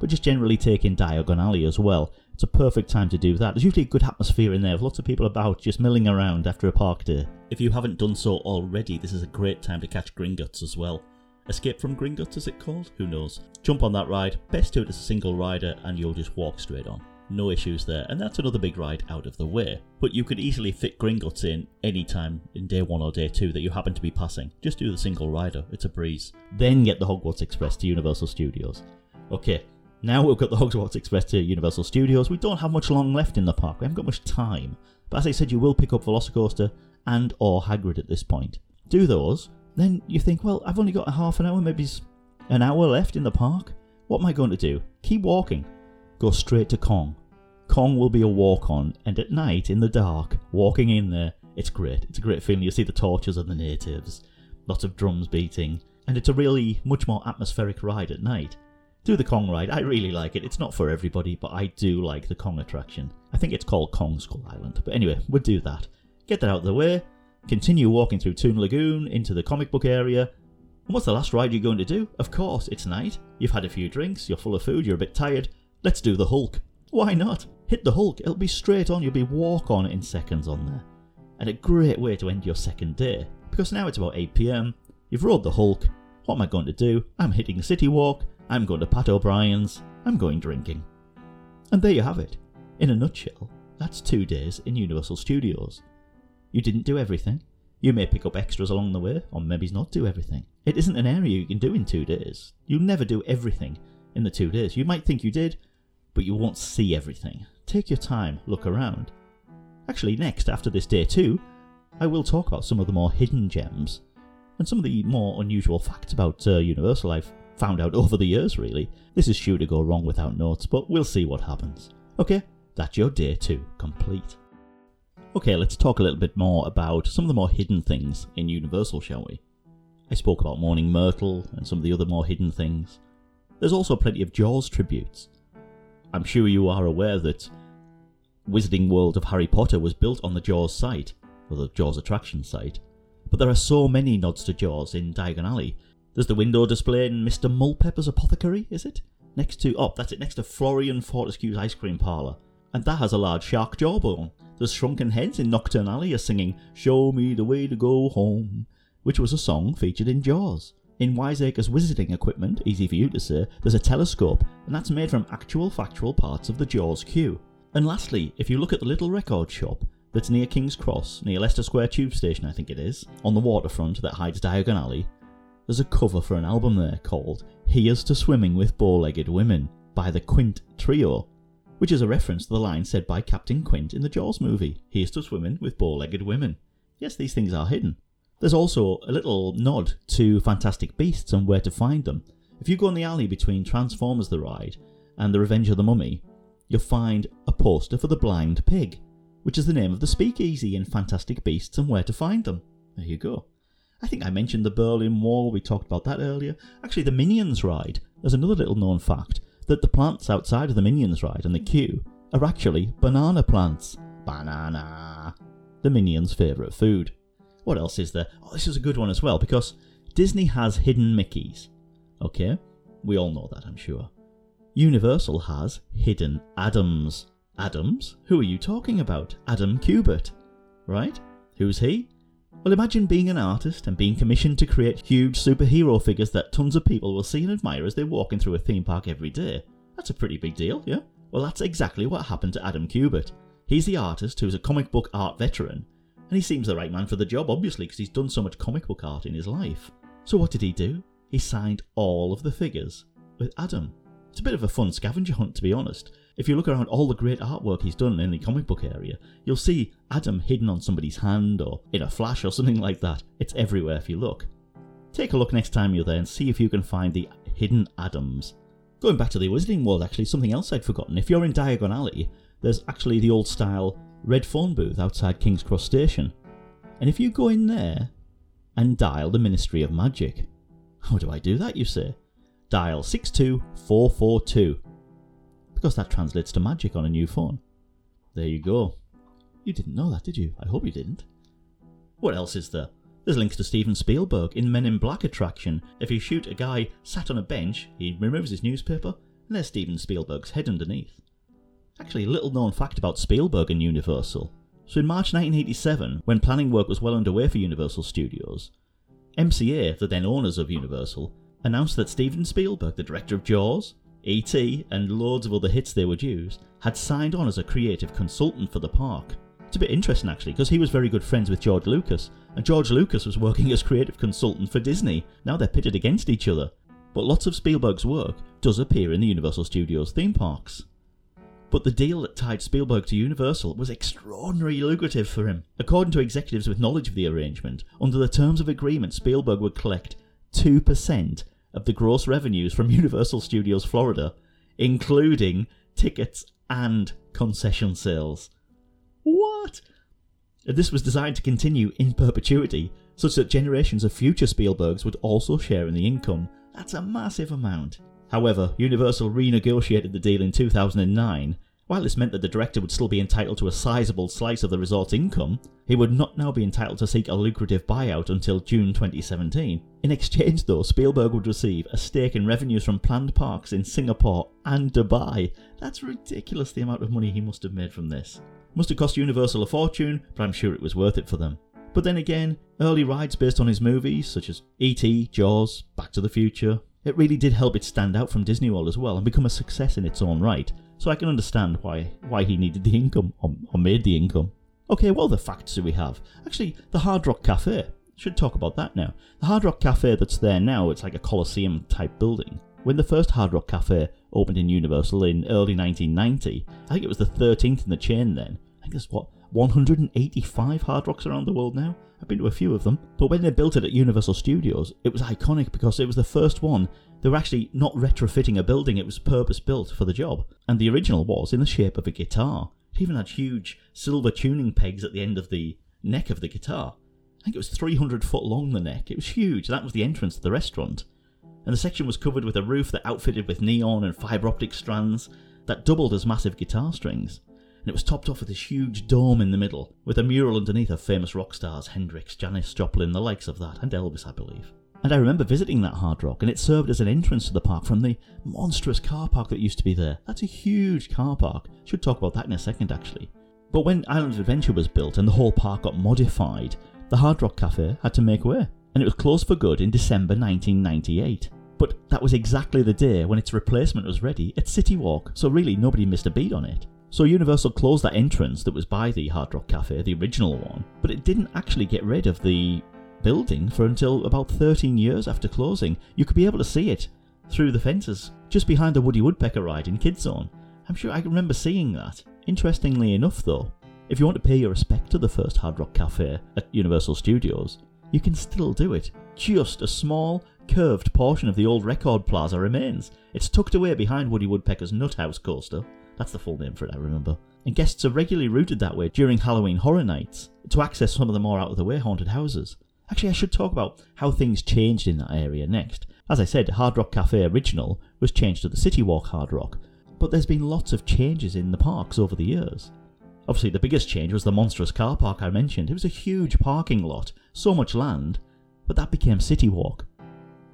but just generally take in Diagon Alley as well. It's a perfect time to do that. There's usually a good atmosphere in there with lots of people about just milling around after a park day. If you haven't done so already, this is a great time to catch Gringotts as well. Escape from Gringotts is it called? Who knows? Jump on that ride, best do it as a single rider and you'll just walk straight on. No issues there, and that's another big ride out of the way. But you could easily fit Gringotts in any time in day one or day two that you happen to be passing. Just do the single rider, it's a breeze. Then get the Hogwarts Express to Universal Studios. Okay, now we've got the Hogwarts Express to Universal Studios. We don't have much long left in the park. We haven't got much time. But as I said, you will pick up Velocicoaster and or Hagrid at this point. Do those, then you think, well, I've only got a half an hour, maybe an hour left in the park. What am I going to do? Keep walking. Go straight to Kong. Kong will be a walk on, and at night, in the dark, walking in there, it's great. It's a great feeling. You see the torches of the natives, lots of drums beating, and it's a really much more atmospheric ride at night do the Kong ride. I really like it. It's not for everybody, but I do like the Kong attraction. I think it's called Kong Skull Island. But anyway, we'll do that. Get that out of the way. Continue walking through Toon Lagoon into the comic book area. And what's the last ride you're going to do? Of course, it's night. You've had a few drinks, you're full of food, you're a bit tired. Let's do the Hulk. Why not? Hit the Hulk. It'll be straight on. You'll be walk on in seconds on there. And a great way to end your second day. Because now it's about 8 pm. You've rode the Hulk. What am I going to do? I'm hitting City Walk. I'm going to Pat O'Brien's, I'm going drinking. And there you have it. In a nutshell, that's two days in Universal Studios. You didn't do everything. You may pick up extras along the way, or maybe not do everything. It isn't an area you can do in two days. You'll never do everything in the two days. You might think you did, but you won't see everything. Take your time, look around. Actually, next, after this day two, I will talk about some of the more hidden gems and some of the more unusual facts about uh, Universal I've found out over the years, really. This is sure to go wrong without notes, but we'll see what happens. Okay, that's your day two complete. Okay, let's talk a little bit more about some of the more hidden things in Universal, shall we? I spoke about Moaning Myrtle and some of the other more hidden things. There's also plenty of Jaws tributes. I'm sure you are aware that Wizarding World of Harry Potter was built on the Jaws site, or the Jaws attraction site, but there are so many nods to Jaws in Diagon Alley there's the window display in Mr. Mulpepper's Apothecary, is it? Next to, oh, that's it, next to Florian Fortescue's Ice Cream Parlour. And that has a large shark jawbone. There's Shrunken Heads in Knockturn Alley are singing Show Me the Way to Go Home, which was a song featured in Jaws. In Wiseacre's wizarding equipment, easy for you to say, there's a telescope, and that's made from actual factual parts of the Jaws queue. And lastly, if you look at the little record shop that's near King's Cross, near Leicester Square Tube Station, I think it is, on the waterfront that hides Diagon Alley, there's a cover for an album there called Here's to Swimming with Bow Legged Women by the Quint Trio, which is a reference to the line said by Captain Quint in the Jaws movie Here's to Swimming with Bow Legged Women. Yes, these things are hidden. There's also a little nod to Fantastic Beasts and where to find them. If you go in the alley between Transformers the Ride and The Revenge of the Mummy, you'll find a poster for the Blind Pig, which is the name of the speakeasy in Fantastic Beasts and where to find them. There you go. I think I mentioned the Berlin Wall, we talked about that earlier. Actually, the Minions ride, there's another little known fact that the plants outside of the Minions ride and the queue are actually banana plants. Banana. The Minions' favourite food. What else is there? Oh, this is a good one as well because Disney has hidden Mickeys. Okay? We all know that, I'm sure. Universal has hidden Adams. Adams? Who are you talking about? Adam Kubert. Right? Who's he? Well, imagine being an artist and being commissioned to create huge superhero figures that tons of people will see and admire as they're walking through a theme park every day. That's a pretty big deal, yeah? Well, that's exactly what happened to Adam Kubert. He's the artist who's a comic book art veteran, and he seems the right man for the job, obviously, because he's done so much comic book art in his life. So what did he do? He signed all of the figures with Adam. It's a bit of a fun scavenger hunt, to be honest. If you look around all the great artwork he's done in the comic book area, you'll see Adam hidden on somebody's hand or in a flash or something like that. It's everywhere if you look. Take a look next time you're there and see if you can find the hidden Adams. Going back to the Wizarding World, actually, something else I'd forgotten. If you're in Diagon Alley, there's actually the old style red phone booth outside King's Cross Station. And if you go in there and dial the Ministry of Magic, how do I do that, you say? dial 62442 because that translates to magic on a new phone. There you go. You didn't know that, did you? I hope you didn't. What else is there? There's links to Steven Spielberg in Men in Black attraction. If you shoot a guy sat on a bench, he removes his newspaper, and there's Steven Spielberg's head underneath. Actually, a little known fact about Spielberg and Universal. So in March 1987, when planning work was well underway for Universal Studios, MCA, the then owners of Universal, announced that Steven Spielberg, the director of Jaws, E.T., and loads of other hits they would use, had signed on as a creative consultant for the park. It's a bit interesting actually, because he was very good friends with George Lucas, and George Lucas was working as creative consultant for Disney. Now they're pitted against each other. But lots of Spielberg's work does appear in the Universal Studios theme parks. But the deal that tied Spielberg to Universal was extraordinarily lucrative for him. According to executives with knowledge of the arrangement, under the terms of agreement, Spielberg would collect 2% of the gross revenues from Universal Studios Florida, including tickets and concession sales. What? This was designed to continue in perpetuity, such that generations of future Spielbergs would also share in the income. That's a massive amount. However, Universal renegotiated the deal in 2009 while this meant that the director would still be entitled to a sizable slice of the resort's income, he would not now be entitled to seek a lucrative buyout until June 2017. In exchange, though, Spielberg would receive a stake in revenues from planned parks in Singapore and Dubai. That's ridiculous the amount of money he must have made from this. Must have cost Universal a fortune, but I'm sure it was worth it for them. But then again, early rides based on his movies, such as E.T., Jaws, Back to the Future, it really did help it stand out from Disney World as well and become a success in its own right. So I can understand why why he needed the income or, or made the income. Okay, what other facts do we have? Actually, the Hard Rock Cafe. Should talk about that now. The Hard Rock Cafe that's there now, it's like a Coliseum type building. When the first Hard Rock Cafe opened in Universal in early 1990, I think it was the 13th in the chain then. I think there's what 185 Hard Rocks around the world now. I've been to a few of them. But when they built it at Universal Studios, it was iconic because it was the first one. They were actually not retrofitting a building, it was purpose built for the job. And the original was in the shape of a guitar. It even had huge silver tuning pegs at the end of the neck of the guitar. I think it was 300 foot long, the neck. It was huge. That was the entrance to the restaurant. And the section was covered with a roof that outfitted with neon and fibre optic strands that doubled as massive guitar strings and it was topped off with this huge dome in the middle, with a mural underneath of famous rock stars Hendrix, Janis Joplin, the likes of that, and Elvis, I believe. And I remember visiting that Hard Rock, and it served as an entrance to the park from the monstrous car park that used to be there. That's a huge car park. Should talk about that in a second, actually. But when Island of Adventure was built and the whole park got modified, the Hard Rock Cafe had to make way, and it was closed for good in December 1998. But that was exactly the day when its replacement was ready at City Walk, so really nobody missed a beat on it. So Universal closed that entrance that was by the Hard Rock Cafe, the original one, but it didn't actually get rid of the building for until about 13 years after closing. You could be able to see it through the fences just behind the Woody Woodpecker ride in Kids Zone. I'm sure I remember seeing that. Interestingly enough, though, if you want to pay your respect to the first Hard Rock Cafe at Universal Studios, you can still do it. Just a small, curved portion of the old record plaza remains. It's tucked away behind Woody Woodpecker's Nuthouse coaster, that's the full name for it, I remember. And guests are regularly routed that way during Halloween Horror Nights to access some of the more out of the way haunted houses. Actually, I should talk about how things changed in that area next. As I said, Hard Rock Cafe Original was changed to the City Walk Hard Rock, but there's been lots of changes in the parks over the years. Obviously, the biggest change was the monstrous car park I mentioned. It was a huge parking lot, so much land, but that became City Walk.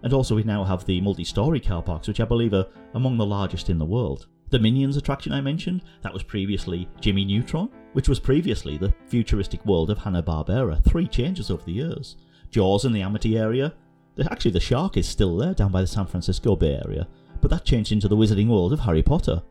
And also, we now have the multi story car parks, which I believe are among the largest in the world. The Minions attraction I mentioned, that was previously Jimmy Neutron, which was previously the futuristic world of Hanna-Barbera. Three changes over the years. Jaws in the Amity area. Actually, the shark is still there down by the San Francisco Bay Area, but that changed into the wizarding world of Harry Potter.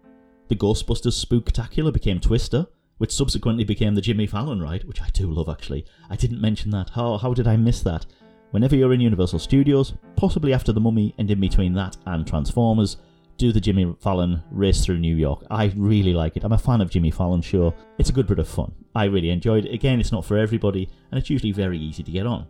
The Ghostbusters Spooktacular became Twister, which subsequently became the Jimmy Fallon ride, which I do love actually. I didn't mention that. How, how did I miss that? Whenever you're in Universal Studios, possibly after The Mummy and in between that and Transformers, do the Jimmy Fallon race through New York. I really like it. I'm a fan of Jimmy Fallon show. It's a good bit of fun. I really enjoyed it. Again, it's not for everybody, and it's usually very easy to get on.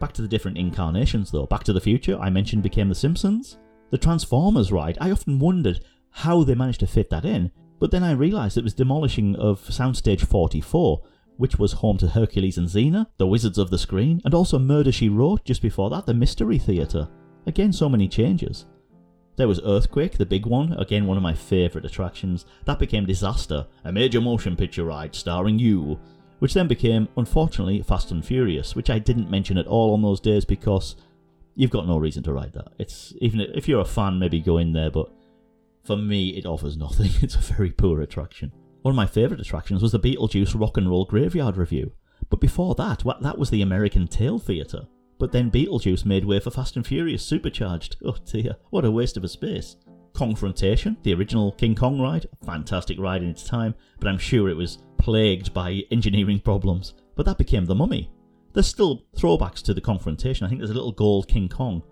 Back to the different incarnations though. Back to the Future, I mentioned became The Simpsons. The Transformers ride, I often wondered how they managed to fit that in, but then I realised it was demolishing of Soundstage 44, which was home to Hercules and Xena, the Wizards of the Screen, and also Murder She Wrote just before that, the Mystery Theatre. Again, so many changes. There was Earthquake, the big one, again one of my favourite attractions. That became Disaster, a major motion picture ride starring you, which then became, unfortunately, Fast and Furious, which I didn't mention at all on those days because you've got no reason to ride that. It's even if you're a fan, maybe go in there, but for me, it offers nothing. It's a very poor attraction. One of my favourite attractions was the Beetlejuice Rock and Roll Graveyard Review. But before that, that was the American Tail Theatre. But then Beetlejuice made way for Fast and Furious Supercharged. Oh dear, what a waste of a space. Kongfrontation, the original King Kong ride, a fantastic ride in its time, but I'm sure it was plagued by engineering problems. But that became the mummy. There's still throwbacks to the Kongfrontation. I think there's a little gold King Kong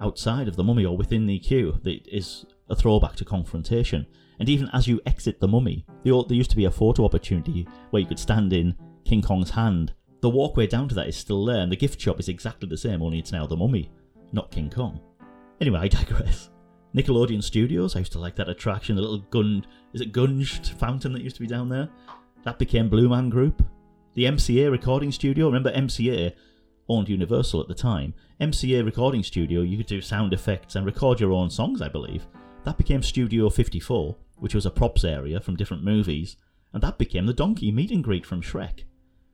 outside of the mummy or within the queue that is a throwback to Kongfrontation. And even as you exit the mummy, there used to be a photo opportunity where you could stand in King Kong's hand the walkway down to that is still there, and the gift shop is exactly the same, only it's now the mummy, not King Kong. Anyway, I digress. Nickelodeon Studios, I used to like that attraction, the little gun, is it Gunge fountain that used to be down there? That became Blue Man Group. The MCA recording studio, remember MCA owned Universal at the time. MCA recording studio, you could do sound effects and record your own songs, I believe. That became Studio 54, which was a props area from different movies, and that became the donkey meet and greet from Shrek.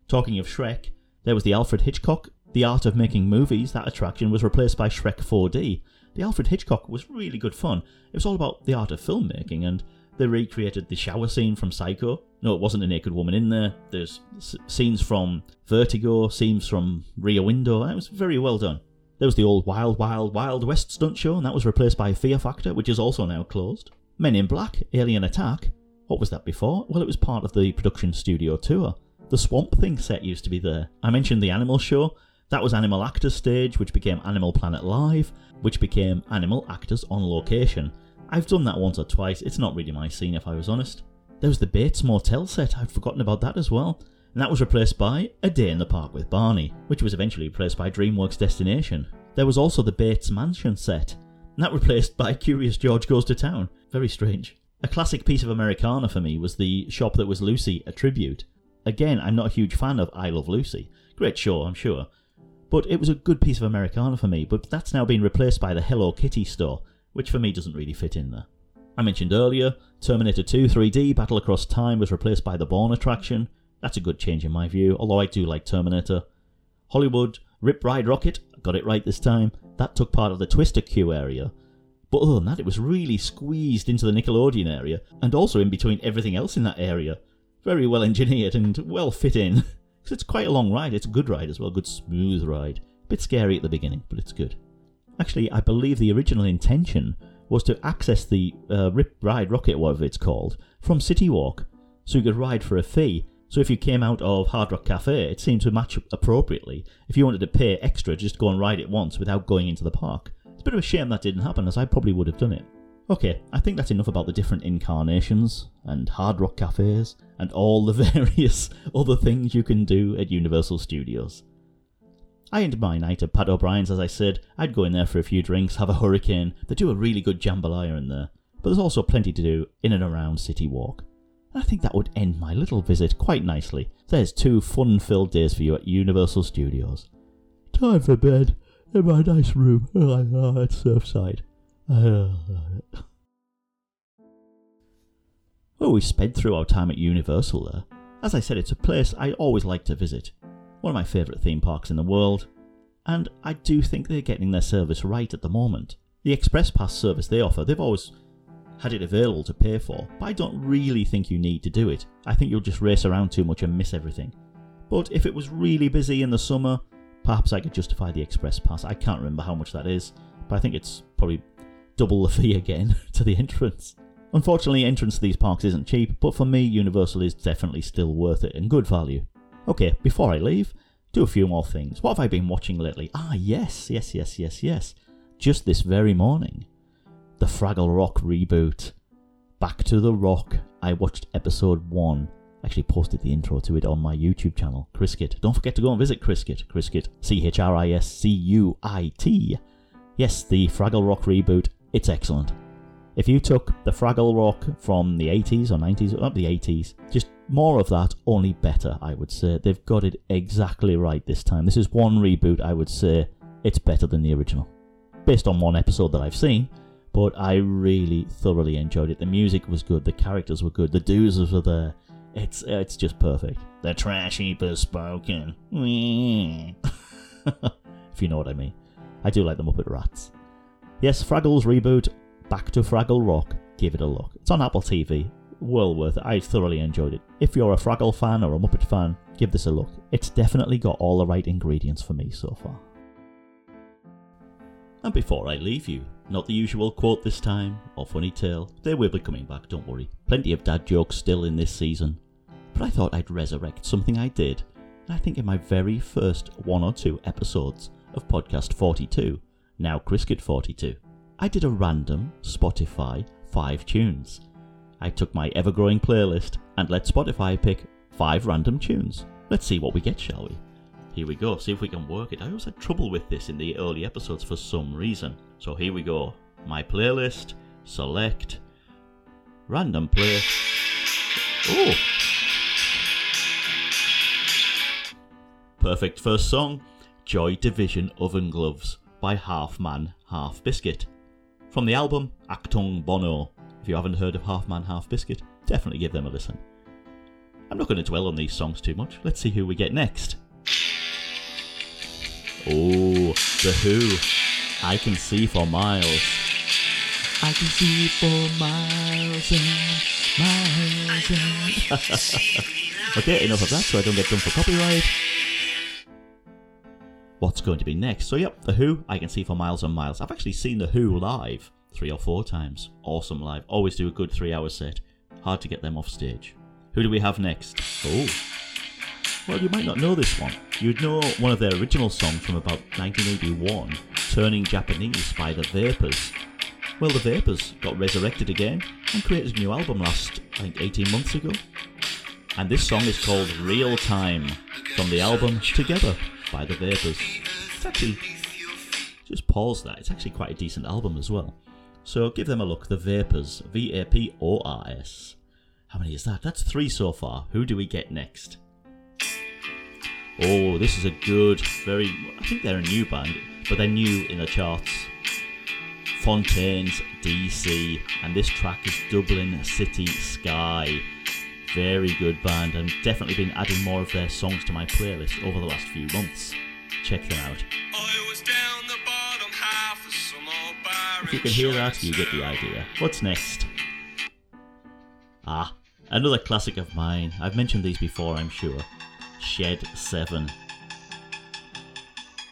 Talking of Shrek, there was the Alfred Hitchcock, The Art of Making Movies. That attraction was replaced by Shrek 4D. The Alfred Hitchcock was really good fun. It was all about the art of filmmaking, and they recreated the shower scene from Psycho. No, it wasn't a naked woman in there. There's s- scenes from Vertigo, scenes from Rear Window. That was very well done. There was the old Wild Wild Wild West stunt show, and that was replaced by Fear Factor, which is also now closed. Men in Black, Alien Attack. What was that before? Well, it was part of the production studio tour. The Swamp Thing set used to be there. I mentioned the Animal Show. That was Animal Actors Stage, which became Animal Planet Live, which became Animal Actors on Location. I've done that once or twice. It's not really my scene, if I was honest. There was the Bates Motel set. I'd forgotten about that as well. And that was replaced by A Day in the Park with Barney, which was eventually replaced by DreamWorks Destination. There was also the Bates Mansion set. And that replaced by Curious George Goes to Town. Very strange. A classic piece of Americana for me was the shop that was Lucy, a tribute. Again, I'm not a huge fan of I Love Lucy. Great show, I'm sure. But it was a good piece of Americana for me, but that's now been replaced by the Hello Kitty store, which for me doesn't really fit in there. I mentioned earlier, Terminator 2 3D Battle Across Time was replaced by the Bourne attraction. That's a good change in my view, although I do like Terminator. Hollywood Rip Ride Rockit, got it right this time, that took part of the Twister queue area. But other than that, it was really squeezed into the Nickelodeon area, and also in between everything else in that area very well engineered and well fit in. Because it's quite a long ride. It's a good ride as well, good smooth ride. Bit scary at the beginning, but it's good. Actually, I believe the original intention was to access the uh, Rip Ride Rockit, whatever it's called, from City Walk, so you could ride for a fee. So if you came out of Hard Rock Cafe, it seemed to match appropriately. If you wanted to pay extra, just go and ride it once without going into the park. It's a bit of a shame that didn't happen, as I probably would have done it. Okay, I think that's enough about the different incarnations and Hard Rock cafes and all the various other things you can do at Universal Studios. I ended my night at Pat O'Brien's, as I said. I'd go in there for a few drinks, have a hurricane. They do a really good jambalaya in there, but there's also plenty to do in and around City Walk. I think that would end my little visit quite nicely. There's two fun filled days for you at Universal Studios. time for bed in my nice room oh, at oh, Surfside. Oh, well, we sped through our time at Universal there. As I said, it's a place I always like to visit. One of my favourite theme parks in the world, and I do think they're getting their service right at the moment. The Express Pass service they offer, they've always had it available to pay for, but I don't really think you need to do it. I think you'll just race around too much and miss everything. But if it was really busy in the summer, perhaps I could justify the Express Pass. I can't remember how much that is, but I think it's probably double the fee again to the entrance. Unfortunately, entrance to these parks isn't cheap, but for me, Universal is definitely still worth it and good value. Okay, before I leave, do a few more things. What have I been watching lately? Ah, yes, yes, yes, yes, yes just this very morning. The Fraggle Rock reboot. Back to the Rock. I watched episode 1. Actually posted the intro to it on my YouTube channel, Chriscuit. Don't forget to go and visit Chriscuit. Chriscuit. C H R I S C U I T. Yes, the Fraggle Rock reboot. It's excellent. If you took the Fraggle Rock from the 80s or 90s, not the 80s, just more of that, only better, I would say. They've got it exactly right this time. This is one reboot, I would say. It's better than the original based on one episode that I've seen. But I really thoroughly enjoyed it. The music was good, the characters were good, the doozers were there. It's it's just perfect. The trash heap has spoken. if you know what I mean. I do like the Muppet Rats. Yes, Fraggles reboot, Back to Fraggle Rock. Give it a look. It's on Apple TV. Well worth it. I thoroughly enjoyed it. If you're a Fraggle fan or a Muppet fan, give this a look. It's definitely got all the right ingredients for me so far. And before I leave you, not the usual quote this time, or funny tale, they will be coming back, don't worry. Plenty of dad jokes still in this season. But I thought I'd resurrect something I did, and I think in my very first one or two episodes of podcast 42, now Chriscuit 42, I did a random Spotify 5 tunes. I took my ever growing playlist and let Spotify pick 5 random tunes. Let's see what we get, shall we? Here we go, see if we can work it. I always had trouble with this in the early episodes for some reason. So here we go. My playlist, select, random play. Oh! Perfect first song Joy Division Oven Gloves by Half Man, Half Biscuit. From the album Achtung Bono. If you haven't heard of Half Man, Half Biscuit, definitely give them a listen. I'm not going to dwell on these songs too much. Let's see who we get next. Oh, The Who. I can see for miles. I can see for miles and miles and... okay, enough of that so I don't get done for copyright. What's going to be next? So, yep, The Who, I can see for miles and miles. I've actually seen The Who live three or four times. Awesome live. Always do a good three hour set. Hard to get them off stage. Who do we have next? Oh. Well, you might not know this one. You'd know one of their original songs from about 1981, Turning Japanese by The Vapors. Well, The Vapors got resurrected again and created a new album last, I think, 18 months ago. And this song is called Real Time from the album Together by The Vapors. It's actually, just pause that, it's actually quite a decent album as well. So give them a look, The Vapors, V A P O R S. How many is that? That's three so far. Who do we get next? Oh, this is a good, very. I think they're a new band, but they're new in the charts. Fontaines DC, and this track is Dublin City Sky. Very good band, and definitely been adding more of their songs to my playlist over the last few months. Check them out. If you can hear that, you get the idea. What's next? Ah, another classic of mine. I've mentioned these before, I'm sure. Shed 7.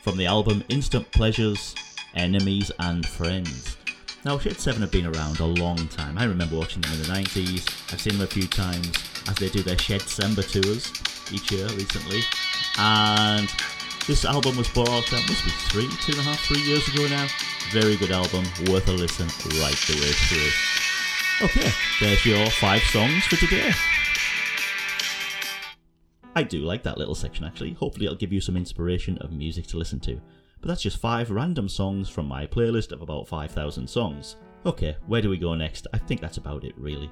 From the album Instant Pleasures, Enemies and Friends. Now, Shed 7 have been around a long time. I remember watching them in the 90s. I've seen them a few times as they do their Shed December tours each year recently. And this album was brought out, must be three, two and a half, three years ago now. Very good album, worth a listen right the way through. Okay, there's your five songs for today. I do like that little section actually. Hopefully, it'll give you some inspiration of music to listen to. But that's just five random songs from my playlist of about 5,000 songs. Okay, where do we go next? I think that's about it, really.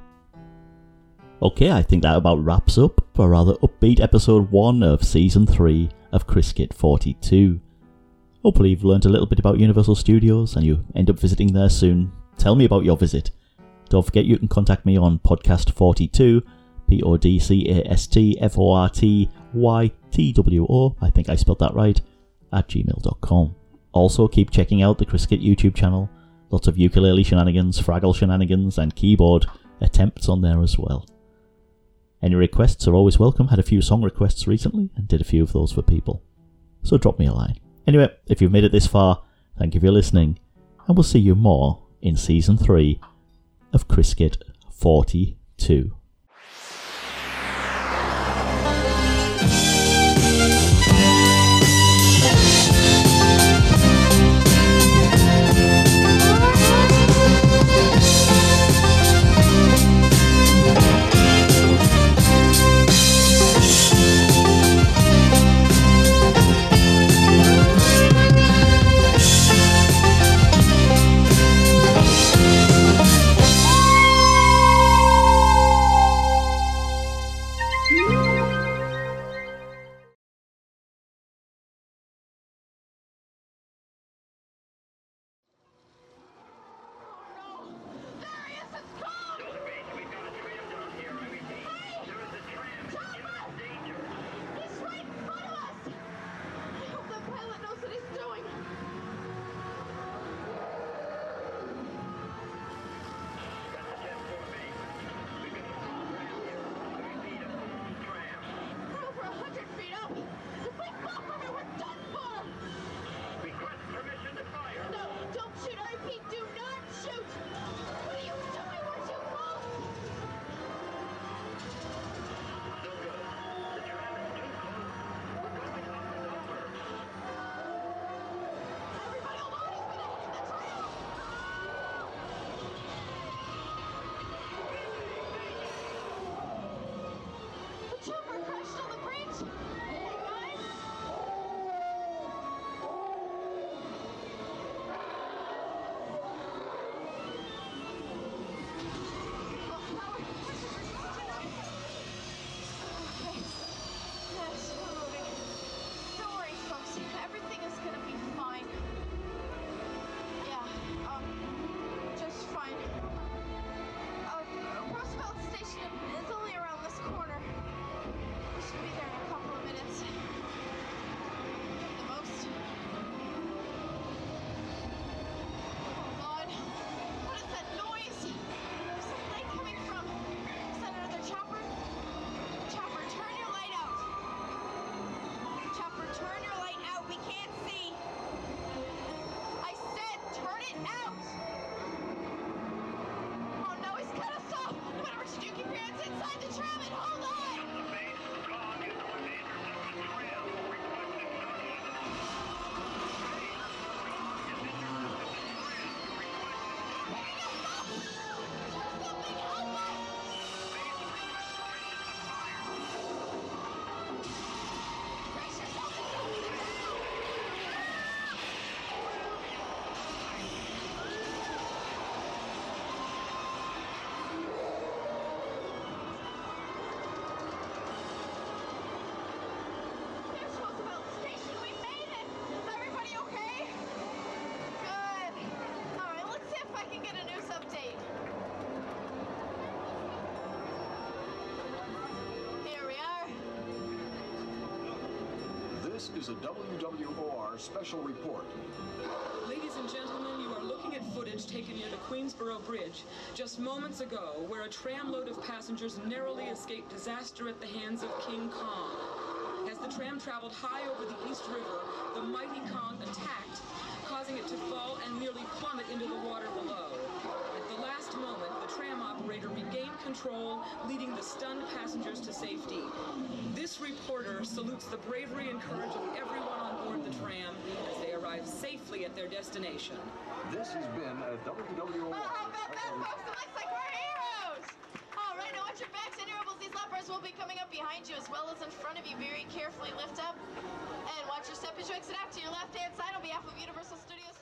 Okay, I think that about wraps up a rather upbeat episode 1 of season 3 of Chriscuit 42. Hopefully, you've learned a little bit about Universal Studios and you end up visiting there soon. Tell me about your visit. Don't forget you can contact me on podcast42, P O D C A S T F O R T Y T W O, I think I spelled that right, at gmail.com. Also, keep checking out the Chriscuit YouTube channel. Lots of ukulele shenanigans, Fraggle shenanigans, and keyboard attempts on there as well. Any requests are always welcome. Had a few song requests recently and did a few of those for people. So drop me a line. Anyway, if you've made it this far, thank you for listening, and we'll see you more in season 3 of Chriscuit 42. This is a WWOR special report. Ladies and gentlemen, you are looking at footage taken near the Queensboro Bridge just moments ago where a tramload of passengers narrowly escaped disaster at the hands of King Kong. As the tram traveled high over the East River, the mighty Kong attacked, causing it to fall and nearly plummet into the water below. At the last moment, the tram operator regained control, leading the stunned passengers to safety. This reporter salutes the bravery and courage of everyone on board the tram as they arrive safely at their destination. This has been a WWOR. Well, how about that, folks? It looks like we're heroes! All right, now watch your backs and earables. These lepers will be coming up behind you as well as in front of you. Very carefully lift up. And watch your step as you exit out to your left-hand side on behalf of Universal Studios.